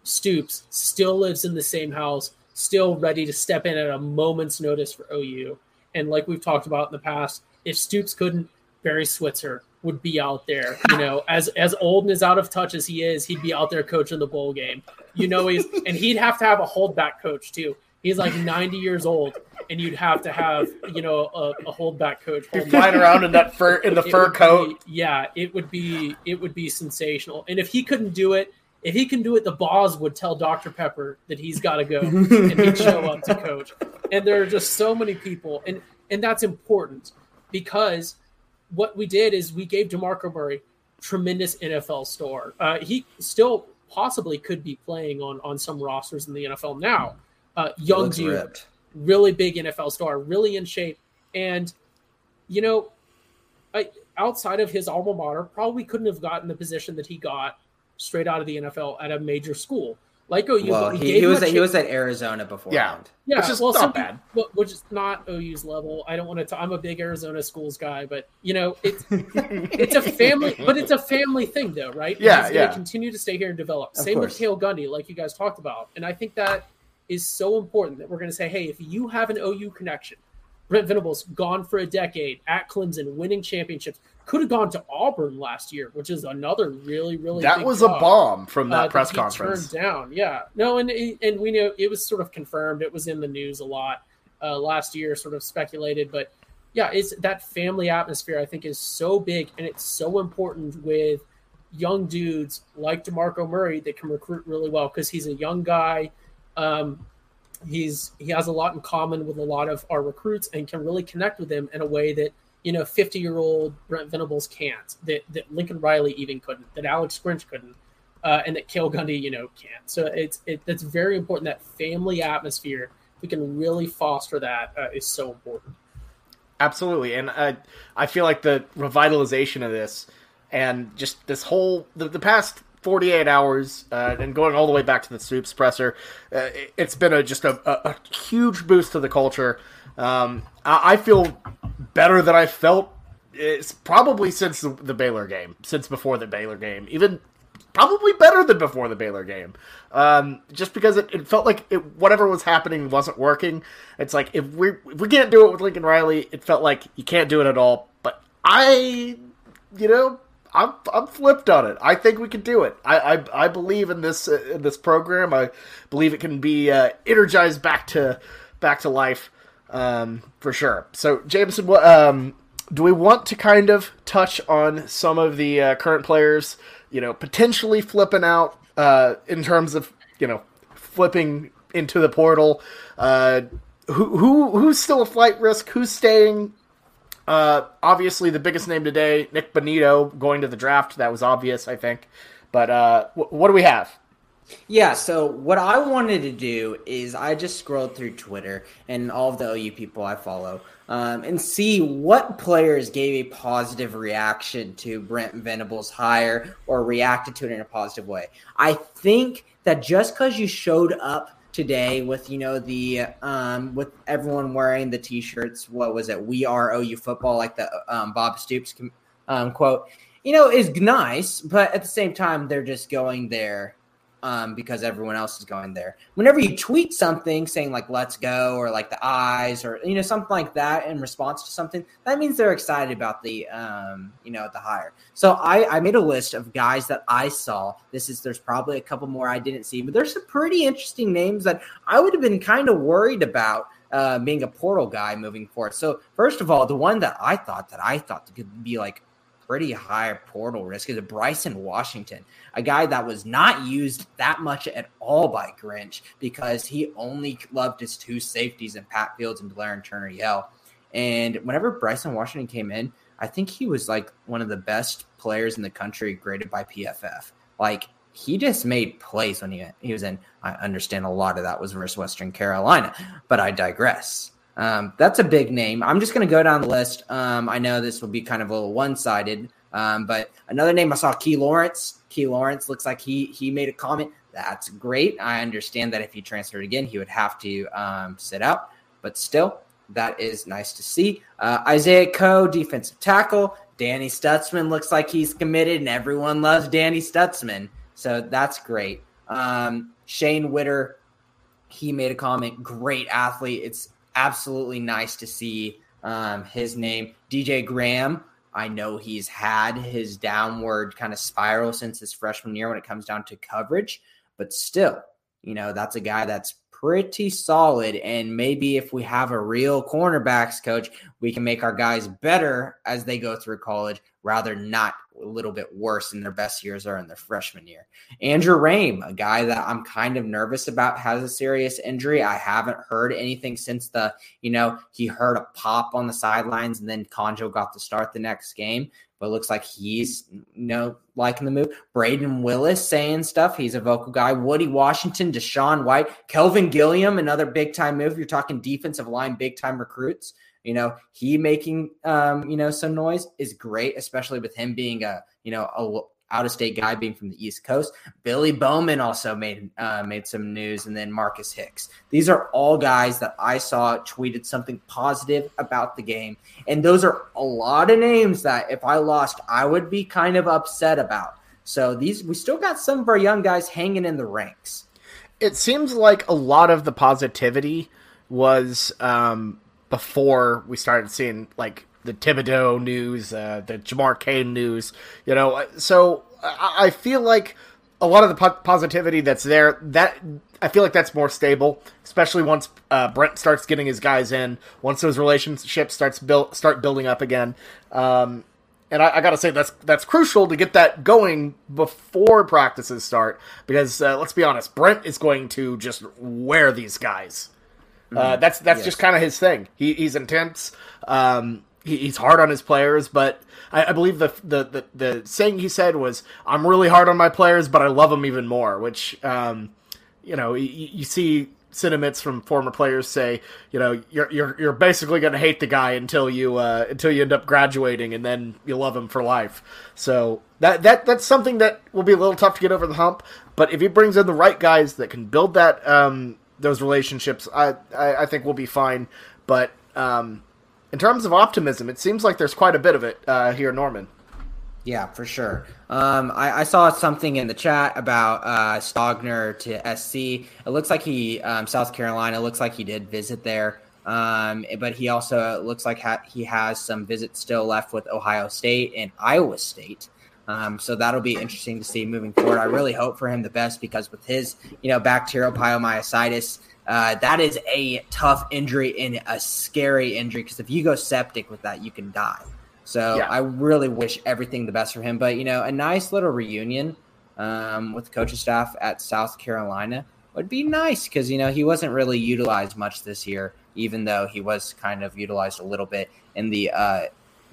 Stoops still lives in the same house, still ready to step in at a moment's notice for OU. And like we've talked about in the past, if Stoops couldn't, Barry Switzer would be out there. You know, as as old and as out of touch as he is, he'd be out there coaching the bowl game. You know, he's and he'd have to have a holdback coach too. He's like 90 years old, and you'd have to have you know a, a holdback coach You're flying around in that fur in the It fur coat. be- yeah, it would be it would be sensational. And if he couldn't do it, if he can do it, the boss would tell Dr. Pepper that he's got to go, and he'd show up to coach. And there are just so many people, and and that's important because what we did is we gave Demarco Murray tremendous NFL star. Uh, he still possibly could be playing on on some rosters in the NFL now. Uh, young dude, ripped. Really big NFL star, really in shape, and you know, I, outside of his alma mater, probably couldn't have gotten the position that he got straight out of the NFL at a major school like OU. Well, but he, he was a at, he was at Arizona before. yeah, yeah, which is well, not some bad. people- which is not OU's level. I don't want to. I'm a big Arizona schools guy, but you know, it's it's a family, but it's a family thing, though, right? Yeah, He's yeah. Continue to stay here and develop. Of Same course. with Cale Gundy, like you guys talked about, and I think that is so important that we're going to say, hey, if you have an OU connection, Brent Venables gone for a decade at Clemson, winning championships, could have gone to Auburn last year, which is another really, really That was a bomb from that uh, press he conference. Turned down, yeah. No, and and we know it was sort of confirmed. It was in the news a lot uh, last year, sort of speculated, but yeah, it's that family atmosphere. I think is so big, and it's so important with young dudes like Demarco Murray that can recruit really well because he's a young guy. Um, he's he has a lot in common with a lot of our recruits and can really connect with them in a way that you know 50 year old Brent Venables can't that that Lincoln Riley even couldn't that Alex Grinch couldn't uh, and that Cale Gundy you know can't. So it's it, that's very important that family atmosphere we can really foster that uh, is so important. Absolutely, and I I feel like the revitalization of this and just this whole the, the past 48 hours uh, and going all the way back to the Stoops presser, uh, it, it's been a just a, a, a huge boost to the culture. Um, I, I feel better than I felt. It's probably since the, the Baylor game, since before the Baylor game, even probably better than before the Baylor game. Um, just because it, it felt like it, whatever was happening wasn't working. It's like if we if we can't do it with Lincoln Riley, it felt like you can't do it at all. But I, you know, I'm I'm flipped on it. I think we can do it. I I, I believe in this uh, in this program. I believe it can be uh, energized back to back to life um, for sure. So Jameson, what um, do we want to kind of touch on some of the uh, current players? You know, potentially flipping out uh, in terms of you know flipping into the portal. Uh, who who who's still a flight risk? Who's staying? Uh, obviously, the biggest name today, Nik Bonitto, going to the draft. That was obvious, I think. But uh, wh- what do we have? Yeah, so what I wanted to do is I just scrolled through Twitter and all of the OU people I follow um, and see what players gave a positive reaction to Brent Venables' hire or reacted to it in a positive way. I think that just because you showed up today with you know the um, with everyone wearing the t-shirts, what was it? We are OU football, like the um, Bob Stoops um, quote. You know, is nice, but at the same time, they're just going there um, because everyone else is going there. Whenever you tweet something saying like "Let's go" or like the eyes or you know something like that in response to something, that means they're excited about the um, you know the hire. So I, I made a list of guys that I saw. This is there's probably a couple more I didn't see, but there's some pretty interesting names that I would have been kind of worried about. Uh, being a portal guy moving forward. So first of all, the one that I thought that I thought could be like pretty high portal risk is a Bryson Washington, a guy that was not used that much at all by Grinch because he only loved his two safeties and Pat Fields and Blair and Turner Yell. And whenever Bryson Washington came in, I think he was like one of the best players in the country graded by PFF. Like he just made plays when he he was in. I understand a lot of that was versus Western Carolina, but I digress. Um, that's a big name. I'm just going to go down the list. Um, I know this will be kind of a little one sided, um, but another name I saw, Key Lawrence. Key Lawrence looks like he he made a comment. That's great. I understand that if he transferred again, he would have to um, sit out, but still, that is nice to see. Uh, Isaiah Coe, defensive tackle. Danny Stutsman looks like he's committed, and everyone loves Danny Stutsman. So that's great. Um, Shane Witter, he made a comment. Great athlete. It's absolutely nice to see um, his name. DJ Graham. I know he's had his downward kind of spiral since his freshman year when it comes down to coverage, but still, you know, that's a guy that's pretty solid. And maybe if we have a real cornerbacks coach, we can make our guys better as they go through college rather not a little bit worse in their best years are in their freshman year. Andrew Raym, a guy that I'm kind of nervous about, has a serious injury. I haven't heard anything since the, you know, he heard a pop on the sidelines and then Conjo got to start the next game but looks like he's you know liking the move. Brayden Willis saying stuff. He's a vocal guy. Woody Washington, DaShaun White, Kelvin Gilliam, another big time move. You're talking defensive line, big time recruits. You know, he making um, you know some noise is great, especially with him being a you know a out of state guy being from the East Coast. Billy Bowman also made uh, made some news, and then Marcus Hicks. These are all guys that I saw tweeted something positive about the game, and those are a lot of names that if I lost, I would be kind of upset about. So these we still got some of our young guys hanging in the ranks. It seems like a lot of the positivity was um, before we started seeing like the Thibodeaux news, uh, the Jamar Cain news. You know, so I, I feel like a lot of the po- positivity that's there that I feel like that's more stable, especially once uh, Brent starts getting his guys in. Once those relationships starts build start building up again. Um, and I, I got to say that's that's crucial to get that going before practices start because uh, let's be honest, Brent is going to just wear these guys. Uh, mm-hmm. that's that's yes. just kind of his thing. He, he's intense. Um, he's hard on his players, but I, I believe the, the, the the saying he said was, "I'm really hard on my players, but I love them even more." Which, um, you know, you, you see sentiments from former players say, you know, you're you're you're basically going to hate the guy until you uh, until you end up graduating, and then you love him for life. So that that that's something that will be a little tough to get over the hump. But if he brings in the right guys that can build that um, those relationships, I, I, I think we'll be fine. But um, in terms of optimism, it seems like there's quite a bit of it uh, here, Norman. Yeah, for sure. Um, I, I, saw something in the chat about uh, Stogner to SC. It looks like he, um, South Carolina, looks like he did visit there. Um, but he also looks like ha- he has some visits still left with Ohio State and Iowa State. Um, so that'll be interesting to see moving forward. I really hope for him the best because with his, you know, bacterial pyomyositis, uh, that is a tough injury and a scary injury because if you go septic with that, you can die. So yeah. I really wish everything the best for him. But you know, a nice little reunion um, with the coaching staff at South Carolina would be nice because you know he wasn't really utilized much this year, even though he was kind of utilized a little bit in the uh,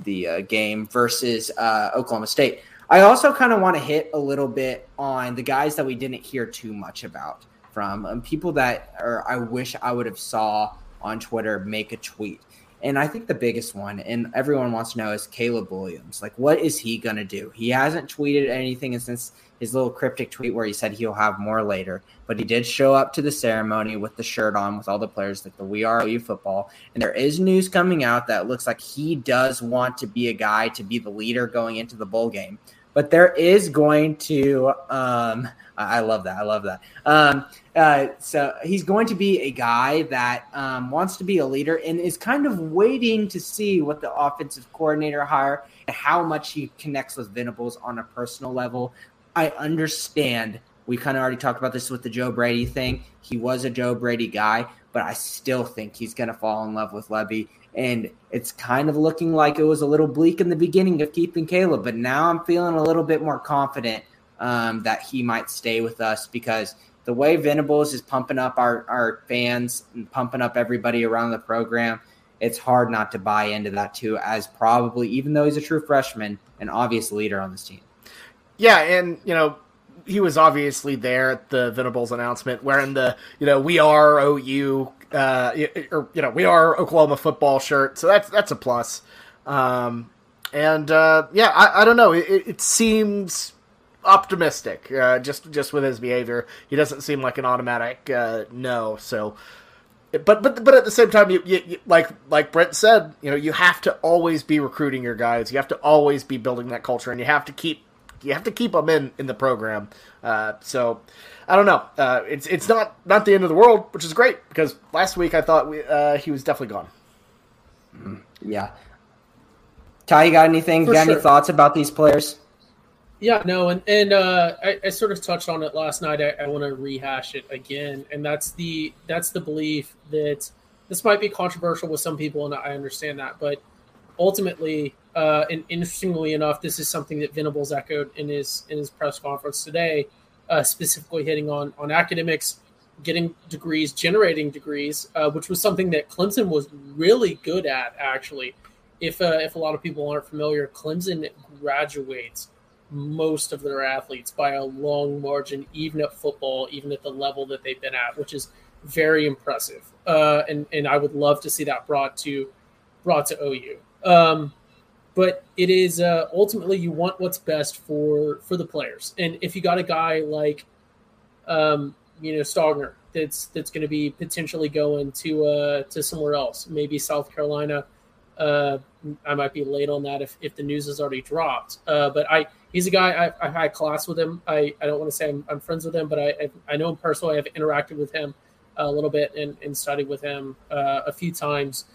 the uh, game versus uh, Oklahoma State. I also kind of want to hit a little bit on the guys that we didn't hear too much about from and people that are I wish I would have saw on Twitter make a tweet. And I think the biggest one, and everyone wants to know, is Caleb Williams. Like, what is he going to do? He hasn't tweeted anything since his little cryptic tweet where he said he'll have more later. But he did show up to the ceremony with the shirt on with all the players, like the We Are OU football. And there is news coming out that looks like he does want to be a guy to be the leader going into the bowl game but there is going to um, I love that. I love that. Um, uh, so he's going to be a guy that um, wants to be a leader and is kind of waiting to see what the offensive coordinator hire and how much he connects with Venables on a personal level. I understand. We kind of already talked about this with the Joe Brady thing. He was a Joe Brady guy, but I still think he's going to fall in love with Lebby and it's kind of looking like it was a little bleak in the beginning of keeping Caleb, but now I'm feeling a little bit more confident um, that he might stay with us because the way Venables is pumping up our, our fans and pumping up everybody around the program, it's hard not to buy into that too, as probably, even though he's a true freshman, an obvious leader on this team. Yeah, and, you know, he was obviously there at the Venables announcement wearing the, you know, we are OU uh, or you know, we are Oklahoma football shirt, so that's that's a plus. Um, and uh, yeah, I, I don't know. It, it seems optimistic, uh, just just with his behavior. He doesn't seem like an automatic uh, no. So, but but but at the same time, you, you, you, like like Brent said, you know, you have to always be recruiting your guys. You have to always be building that culture, and you have to keep you have to keep them in in the program. Uh, so I don't know. Uh, it's it's not not the end of the world, which is great because last week I thought we, uh, he was definitely gone. Mm, yeah. Ty, you got anything? For got sure. any thoughts about these players? Yeah, no, and and uh, I, I sort of touched on it last night. I, I want to rehash it again, and that's the that's the belief that this might be controversial with some people, and I understand that, but ultimately, uh, and interestingly enough, this is something that Venables echoed in his in his press conference today, uh, specifically hitting on on academics, getting degrees, generating degrees, uh, which was something that Clemson was really good at. Actually, if uh, if a lot of people aren't familiar, Clemson graduates most of their athletes by a long margin, even at football, even at the level that they've been at, which is very impressive. Uh, and and I would love to see that brought to brought to OU. Um, but it is uh, ultimately you want what's best for for the players. And if you got a guy like, um, you know, Stogner, that's that's going to be potentially going to uh, to somewhere else, maybe South Carolina. Uh, I might be late on that if, if the news has already dropped. Uh, but I he's a guy I, I've had class with him. I, I don't want to say I'm, I'm friends with him, but I I, I know him personally. I've interacted with him a little bit and, and studied with him uh, a few times.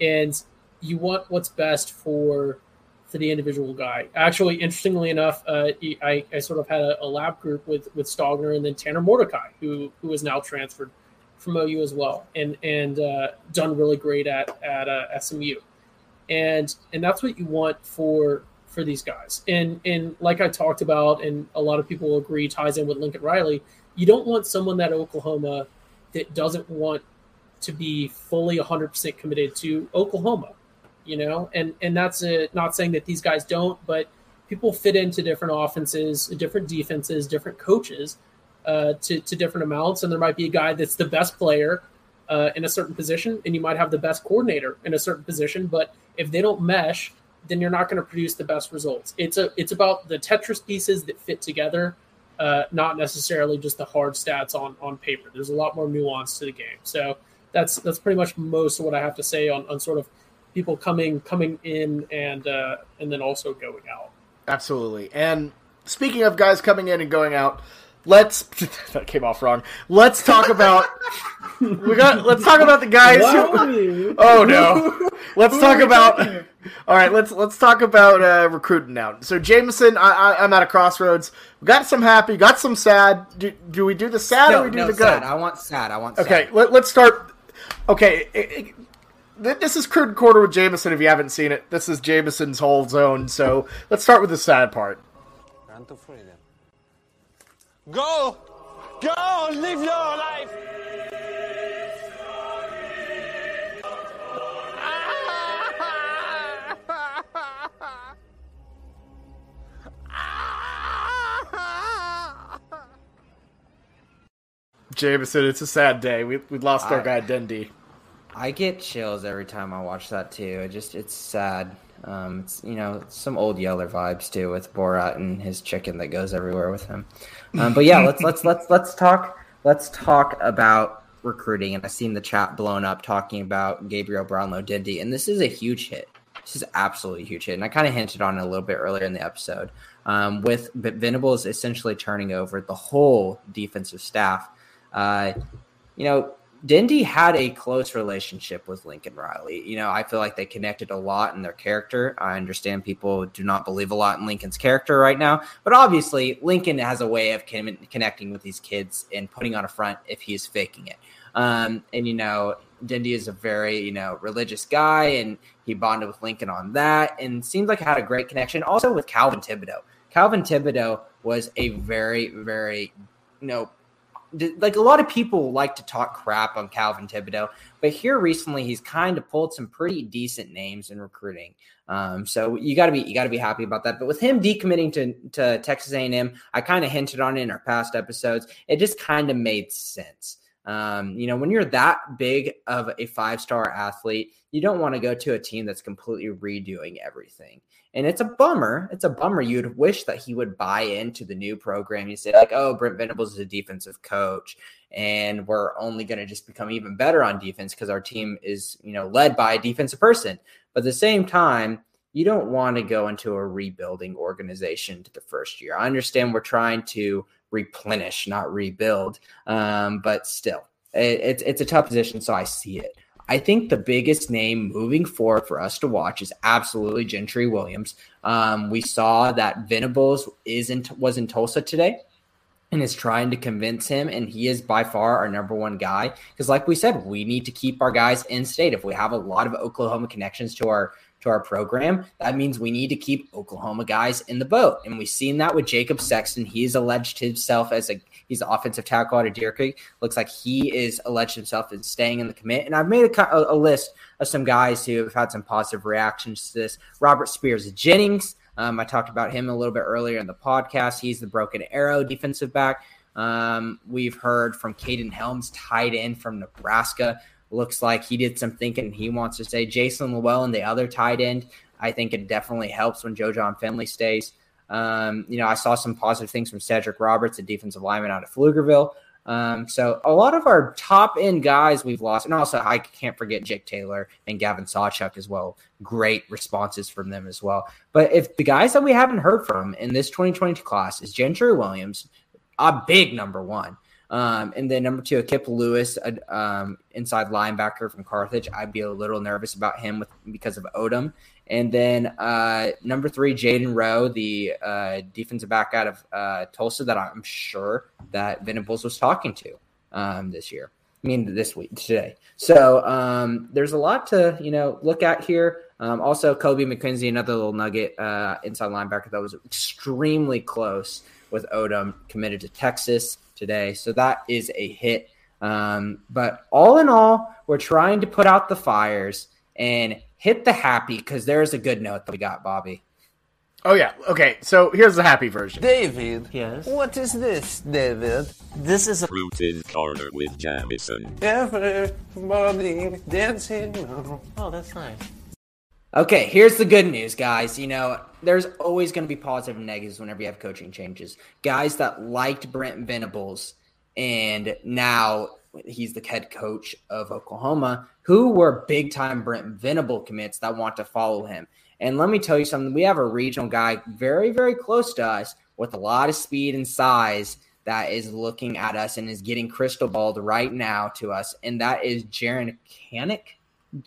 And you want what's best for for the individual guy. Actually, interestingly enough, uh, I, I sort of had a, a, lab group with with Stogner and then Tanner Mordecai, who who is now transferred from OU as well, and and uh, done really great at at uh, SMU, and and that's what you want for for these guys. And and like I talked about, and a lot of people agree ties in with Lincoln Riley. You don't want someone that Oklahoma that doesn't want to be fully 100% committed to Oklahoma you know? And and that's a, not saying that these guys don't but people fit into different offenses different defenses different coaches uh, to, to different amounts. And there might be a guy that's the best player uh, in a certain position and you might have the best coordinator in a certain position but if they don't mesh then you're not going to produce the best results. It's a it's about the tetris pieces that fit together uh, not necessarily just the hard stats on on paper. There's a lot more nuance to the game. So that's that's pretty much most of what i have to say on, on sort of people coming coming in and uh, and then also going out. Absolutely. And speaking of guys coming in and going out, let's that came off wrong. Let's talk about we got let's talk about the guys who Oh no. Let's talk about all right, let's let's talk about uh, recruiting now. So Jameson, I, I, am at a crossroads. We got some happy, got some sad. Do, do we do the sad no, or we do no, the good? Sad. I want sad. I want. Okay, sad. let, us start. Okay, it, it, this is Crude Quarter with Jameson. If you haven't seen it, this is Jameson's whole zone. So let's start with the sad part. Eh. Go, go, live your life. Jameson, it's a sad day. We we lost our guy Dindy. I get chills every time I watch that too. It just it's sad. Um, it's you know some old Yeller vibes too with Borat and his chicken that goes everywhere with him. Um, but yeah, let's let's let's let's talk let's talk about recruiting. And I've seen the chat blown up talking about Gabriel Brownlow Dindy, and this is a huge hit. This is absolutely huge hit, and I kind of hinted on it a little bit earlier in the episode. Um, with Venables essentially turning over the whole defensive staff. Uh, you know, Dindy had a close relationship with Lincoln Riley. You know, I feel like they connected a lot in their character. I understand people do not believe a lot in Lincoln's character right now, but obviously Lincoln has a way of con- connecting with these kids and putting on a front if he's faking it. Um, and you know, Dindy is a very you know religious guy, and he bonded with Lincoln on that, and seems like had a great connection. Also with Calvin Thibodeaux. Calvin Thibodeaux was a very very you know like a lot of people like to talk crap on Calvin Thibodeaux, but here recently he's kind of pulled some pretty decent names in recruiting. Um, so you got to be you got to be happy about that. But with him decommitting to to Texas A&M, I kind of hinted on it in our past episodes. It just kind of made sense. Um, you know, when you're that big of a five star athlete, you don't want to go to a team that's completely redoing everything. And it's a bummer. It's a bummer. You'd wish that he would buy into the new program. You say, like, oh, Brent Venables is a defensive coach, and we're only going to just become even better on defense because our team is, you know, led by a defensive person. But at the same time, you don't want to go into a rebuilding organization to the first year. I understand we're trying to replenish, not rebuild, um, but still, it, it's it's a tough position. So I see it. I think the biggest name moving forward for us to watch is absolutely Gentry Williams. Um, we saw that Venables isn't was in Tulsa today and is trying to convince him, and he is by far our number one guy. Because, like we said, we need to keep our guys in state. If we have a lot of Oklahoma connections to our to our program, that means we need to keep Oklahoma guys in the boat. And we've seen that with Jacob Sexton. He's alleged himself as a he's an offensive tackle out of Deer Creek. Looks like he is alleged himself as staying in the commit. And I've made a, a list of some guys who have had some positive reactions to this. Robert Spears Jennings. Um, I talked about him a little bit earlier in the podcast. He's the broken arrow defensive back. Um, we've heard from Caden Helms, tied in from Nebraska. Looks like he did some thinking. He wants to say Jason Llewellyn, the other tight end. I think it definitely helps when Joe Jon Finley stays. Um, you know, I saw some positive things from Cedric Roberts, a defensive lineman out of Pflugerville. Um, so a lot of our top end guys we've lost, and also I can't forget Jake Taylor and Gavin Sawchuk as well. Great responses from them as well. But if the guys that we haven't heard from in this 2022 class is Gentry Williams, a big number one. Um, and then number two, Kip Lewis, a um, inside linebacker from Carthage. I'd be a little nervous about him with because of Odom. And then uh, number three, Jayden Rowe, the uh, defensive back out of uh, Tulsa, that I'm sure that Venables was talking to um, this year. I mean, this week today. So um, there's a lot to you know look at here. Um, also, Kobe McKinzie, another little nugget uh, inside linebacker that was extremely close with Odom, committed to Texas today. So that is a hit. Um, but all in all, we're trying to put out the fires and hit the happy because there's a good note that we got, Bobby. Oh yeah. Okay. So here's the happy version. David. Yes. What is this, David? This is a Fruited corner with Jameson. Everybody dancing. Oh, that's nice. Okay, here's the good news, guys. You know, there's always going to be positive and negatives whenever you have coaching changes. Guys that liked Brent Venables and now he's the head coach of Oklahoma, who were big time Brent Venable commits that want to follow him. And let me tell you something we have a regional guy very, very close to us with a lot of speed and size that is looking at us and is getting crystal balled right now to us. And that is Jaren Kanak,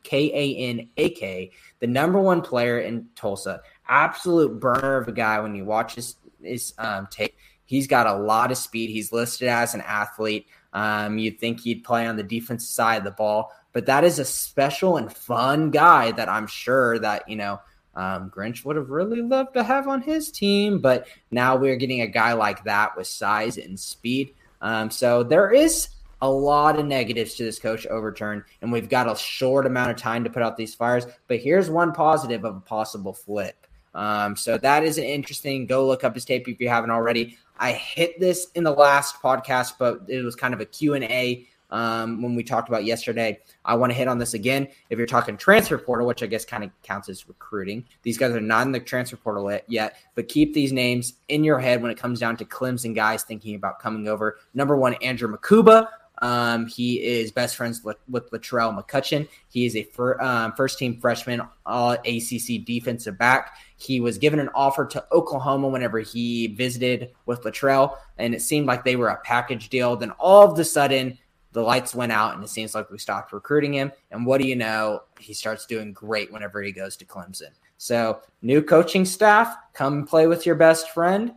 K A N A K, the number one player in Tulsa. Absolute burner of a guy when you watch his, his um, tape. He's got a lot of speed. He's listed as an athlete. Um, you'd think he'd play on the defensive side of the ball, but that is a special and fun guy that I'm sure that, you know, um, Grinch would have really loved to have on his team. But now we're getting a guy like that with size and speed. Um, so there is a lot of negatives to this coach overturn, and we've got a short amount of time to put out these fires. But here's one positive of a possible flip. Um, so that is an interesting. Go look up his tape if you haven't already. I hit this in the last podcast, but it was kind of a Q&A um, when we talked about yesterday. I want to hit on this again. If you're talking transfer portal, which I guess kind of counts as recruiting, these guys are not in the transfer portal yet, but keep these names in your head when it comes down to Clemson guys thinking about coming over. Number one, Andrew Mukuba. Um, he is best friends with, with Latrell McCutchin. He is a fir, um, first team freshman, all ACC defensive back. He was given an offer to Oklahoma whenever he visited with Latrell, and it seemed like they were a package deal. Then all of a sudden, the lights went out, and it seems like we stopped recruiting him. And what do you know? He starts doing great whenever he goes to Clemson. So, new coaching staff, come play with your best friend.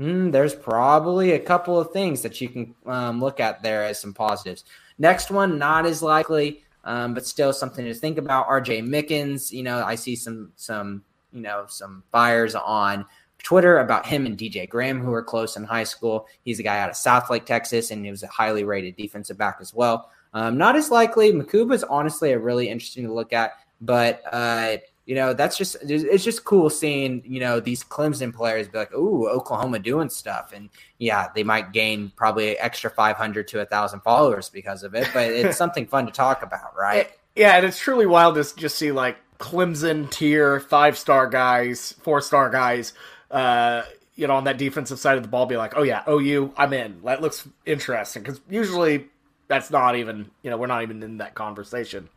Mm, there's probably a couple of things that you can um, look at there as some positives. Next one, not as likely, um, but still something to think about. RJ Mickens, you know, I see some some you know some fires on Twitter about him and DJ Graham, who were close in high school. He's a guy out of Southlake, Texas, and he was a highly rated defensive back as well. Um, not as likely. Mukuba is honestly a really interesting to look at, but uh, you know, that's just it's just cool seeing you know these Clemson players be like, "Ooh, Oklahoma doing stuff," and yeah, they might gain probably extra five hundred to a thousand followers because of it, but it's something fun to talk about, right? Yeah, and it's truly wild to just see like Clemson tier five star guys, four star guys, uh, you know, on that defensive side of the ball, be like, "Oh yeah, OU, I'm in." That looks interesting because usually that's not even you know we're not even in that conversation.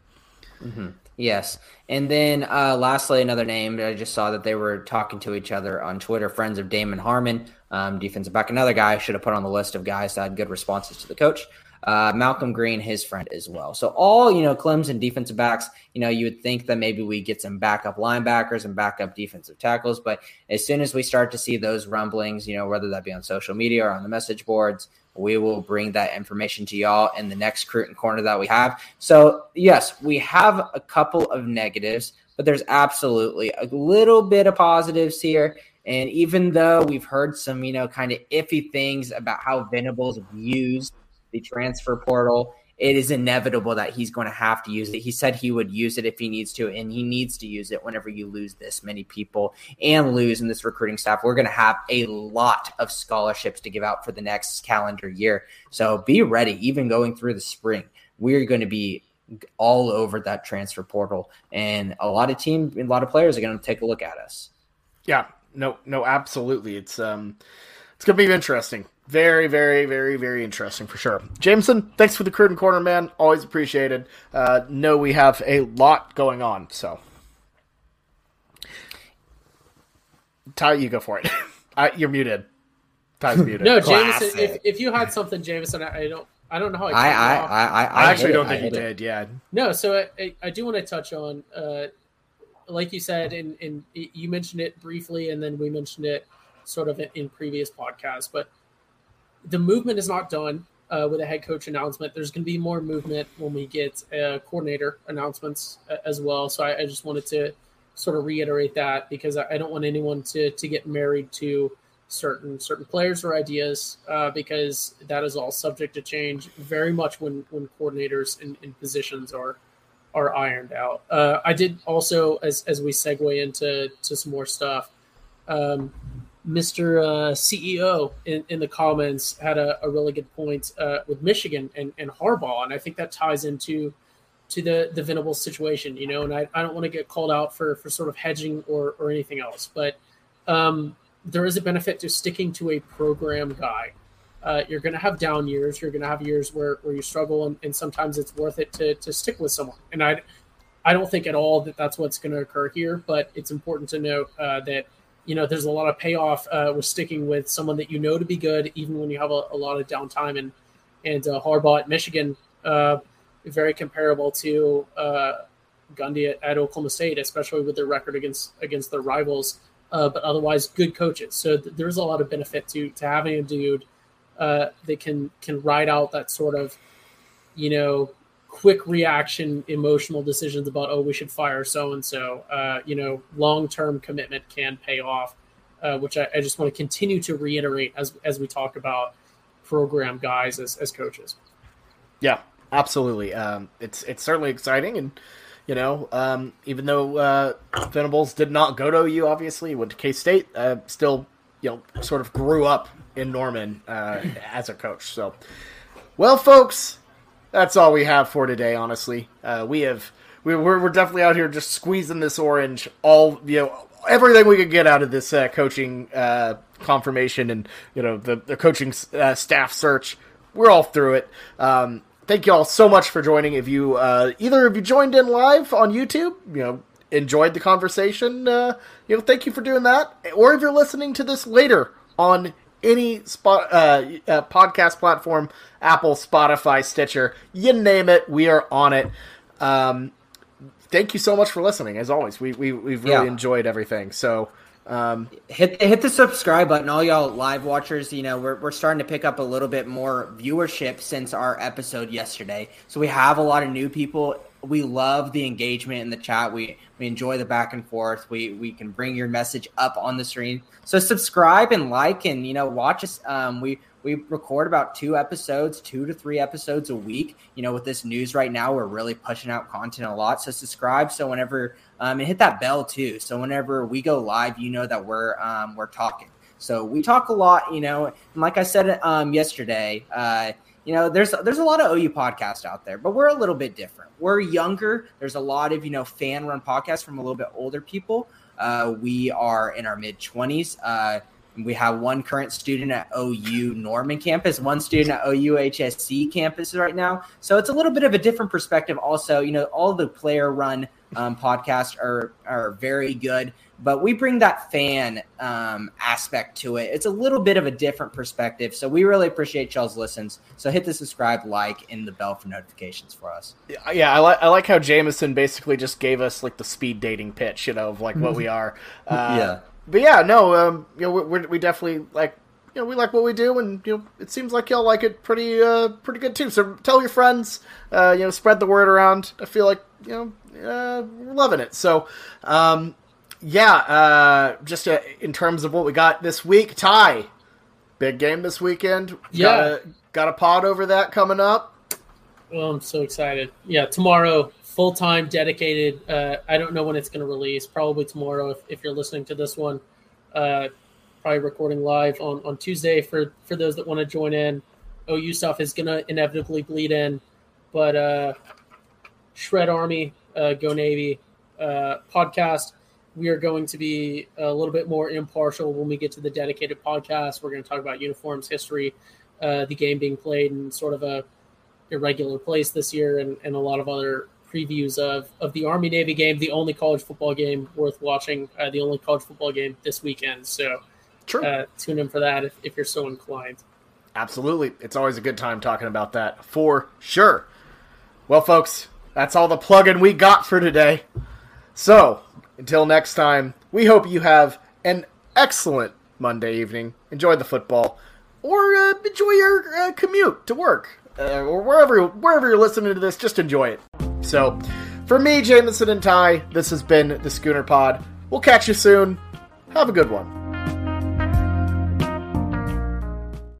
Mm-hmm. Yes. And then uh, lastly, another name. I just saw that they were talking to each other on Twitter. Friends of Damon Harmon, um, defensive back. Another guy I should have put on the list of guys that had good responses to the coach. uh, Malcolm Green, his friend as well. So all you know, Clemson defensive backs. You know, you would think that maybe we get some backup linebackers and backup defensive tackles, but as soon as we start to see those rumblings, you know, whether that be on social media or on the message boards, we will bring that information to y'all in the next Cruton corner that we have. So yes, we have a couple of negatives, but there's absolutely a little bit of positives here. And even though we've heard some, you know, kind of iffy things about how Venables views the transfer portal, it is inevitable that he's going to have to use it. He said he would use it if he needs to, and he needs to use it whenever you lose this many people and lose in this recruiting staff. We're going to have a lot of scholarships to give out for the next calendar year. So be ready, even going through the spring. We're going to be all over that transfer portal, and a lot of team, a lot of players are going to take a look at us. Yeah, no, no, absolutely. It's um, it's gonna be interesting. Very, very, very, very interesting for sure. Jameson, thanks for the Cruton Corner, man. Always appreciated. Uh, know we have a lot going on, so. Ty, you go for it. I, you're muted. Ty's muted. No, Classic. Jameson. If, if you had something, Jameson, I, I don't. I don't know how I. I, I. I, I, I actually don't it. think I you hit it. did. Yeah. No, so I, I, I do want to touch on, uh, like you said, and, and you mentioned it briefly, and then we mentioned it sort of in, in previous podcasts, but the movement is not done uh, with a head coach announcement. There's going to be more movement when we get uh, coordinator announcements uh, as well. So I, I just wanted to sort of reiterate that because I, I don't want anyone to to get married to certain certain players or ideas uh, because that is all subject to change very much when when coordinators and, positions are are ironed out. Uh, I did also as as we segue into to some more stuff. Um, Mr. Uh, CEO in, in the comments had a, a really good point uh, with Michigan and, and Harbaugh, and I think that ties into to the the Venables situation, you know. And I, I don't want to get called out for for sort of hedging or or anything else, but um, there is a benefit to sticking to a program guy. Uh, you're going to have down years. You're going to have years where, where you struggle, and, and sometimes it's worth it to, to stick with someone. And I, I don't think at all that that's what's going to occur here. But it's important to note uh, that you know there's a lot of payoff uh, with sticking with someone that you know to be good, even when you have a, a lot of downtime. And and uh, Harbaugh at Michigan, uh, very comparable to uh, Gundy at, at Oklahoma State, especially with their record against against their rivals. Uh, but otherwise, good coaches. So th- there's a lot of benefit to to having a dude uh, that can can ride out that sort of, you know, quick reaction, emotional decisions about oh we should fire so and so. You know, long term commitment can pay off, uh, which I, I just want to continue to reiterate as as we talk about program guys as as coaches. Yeah, absolutely. Um, it's it's certainly exciting, and you know, um, even though uh, Venables did not go to OU, obviously went to K State. Uh, still, you know, sort of grew up in Norman uh, as a coach. So, well, folks, that's all we have for today. Honestly, uh, we have we, we're we're definitely out here just squeezing this orange. All you know, everything we could get out of this uh, coaching uh, confirmation and you know the the coaching uh, staff search. We're all through it. Um, thank you all so much for joining. If you uh, either of you joined in live on YouTube, you know, enjoyed the conversation, uh, you know, thank you for doing that. Or if you're listening to this later on any spot uh, uh, podcast platform, Apple, Spotify, Stitcher, you name it, we are on it. Um, thank you so much for listening. As always, we we we've really Yeah. enjoyed everything. So. Um, hit hit the subscribe button all y'all live watchers you know we're, we're starting to pick up a little bit more viewership since our episode yesterday so we have a lot of new people we love the engagement in the chat we we enjoy the back and forth we we can bring your message up on the screen so subscribe and like and you know watch us um we we record about two episodes two to three episodes a week you know with this news right now we're really pushing out content a lot so subscribe so whenever um, and hit that bell too. So whenever we go live, you know that we're um, we're talking. So we talk a lot, you know. And like I said um, yesterday, uh, you know, there's there's a lot of OU podcasts out there, but we're a little bit different. We're younger. There's a lot of you know fan run podcasts from a little bit older people. Uh, we are in our mid twenties. Uh, We have one current student at OU Norman campus, one student at OU HSC campus right now. So it's a little bit of a different perspective. Also, you know, all the player run um, podcasts are are very good, but we bring that fan um, aspect to it. It's a little bit of a different perspective. So we really appreciate y'all's listens. So hit the subscribe, like, and the bell for notifications for us. Yeah, I like I like how Jameson basically just gave us like the speed dating pitch, you know, of like what we are. Uh, Yeah. But yeah, no, um, you know, we, we definitely like, you know, we like what we do, and you know, it seems like y'all like it pretty, uh, pretty good too. So tell your friends, uh, you know, spread the word around. I feel like you know, uh, loving it. So, um, yeah, uh, just uh, in terms of what we got this week, Ty, big game this weekend. Yeah. got a, got a pod over that coming up. Oh, I'm so excited. Yeah, tomorrow, full time, dedicated. Uh, I don't know when it's going to release. Probably tomorrow if, if you're listening to this one. Uh, probably recording live on, on Tuesday for, for those that want to join in. OU stuff is going to inevitably bleed in. But uh, Shred Army, uh, Go Navy uh, podcast. We are going to be a little bit more impartial when we get to the dedicated podcast. We're going to talk about uniforms, history, uh, the game being played, in sort of a irregular place this year, and, and a lot of other previews of, of the Army Navy game, the only college football game worth watching, uh, the only college football game this weekend. So uh, tune in for that if, if you're so inclined. Absolutely. It's always a good time talking about that for sure. Well, folks, that's all the plug-in we got for today. So, until next time, we hope you have an excellent Monday evening. Enjoy the football, or uh, enjoy your uh, commute to work, uh, or wherever wherever you're listening to this. Just enjoy it. So, for me, Jameson and Ty, this has been the Schooner Pod. We'll catch you soon. Have a good one.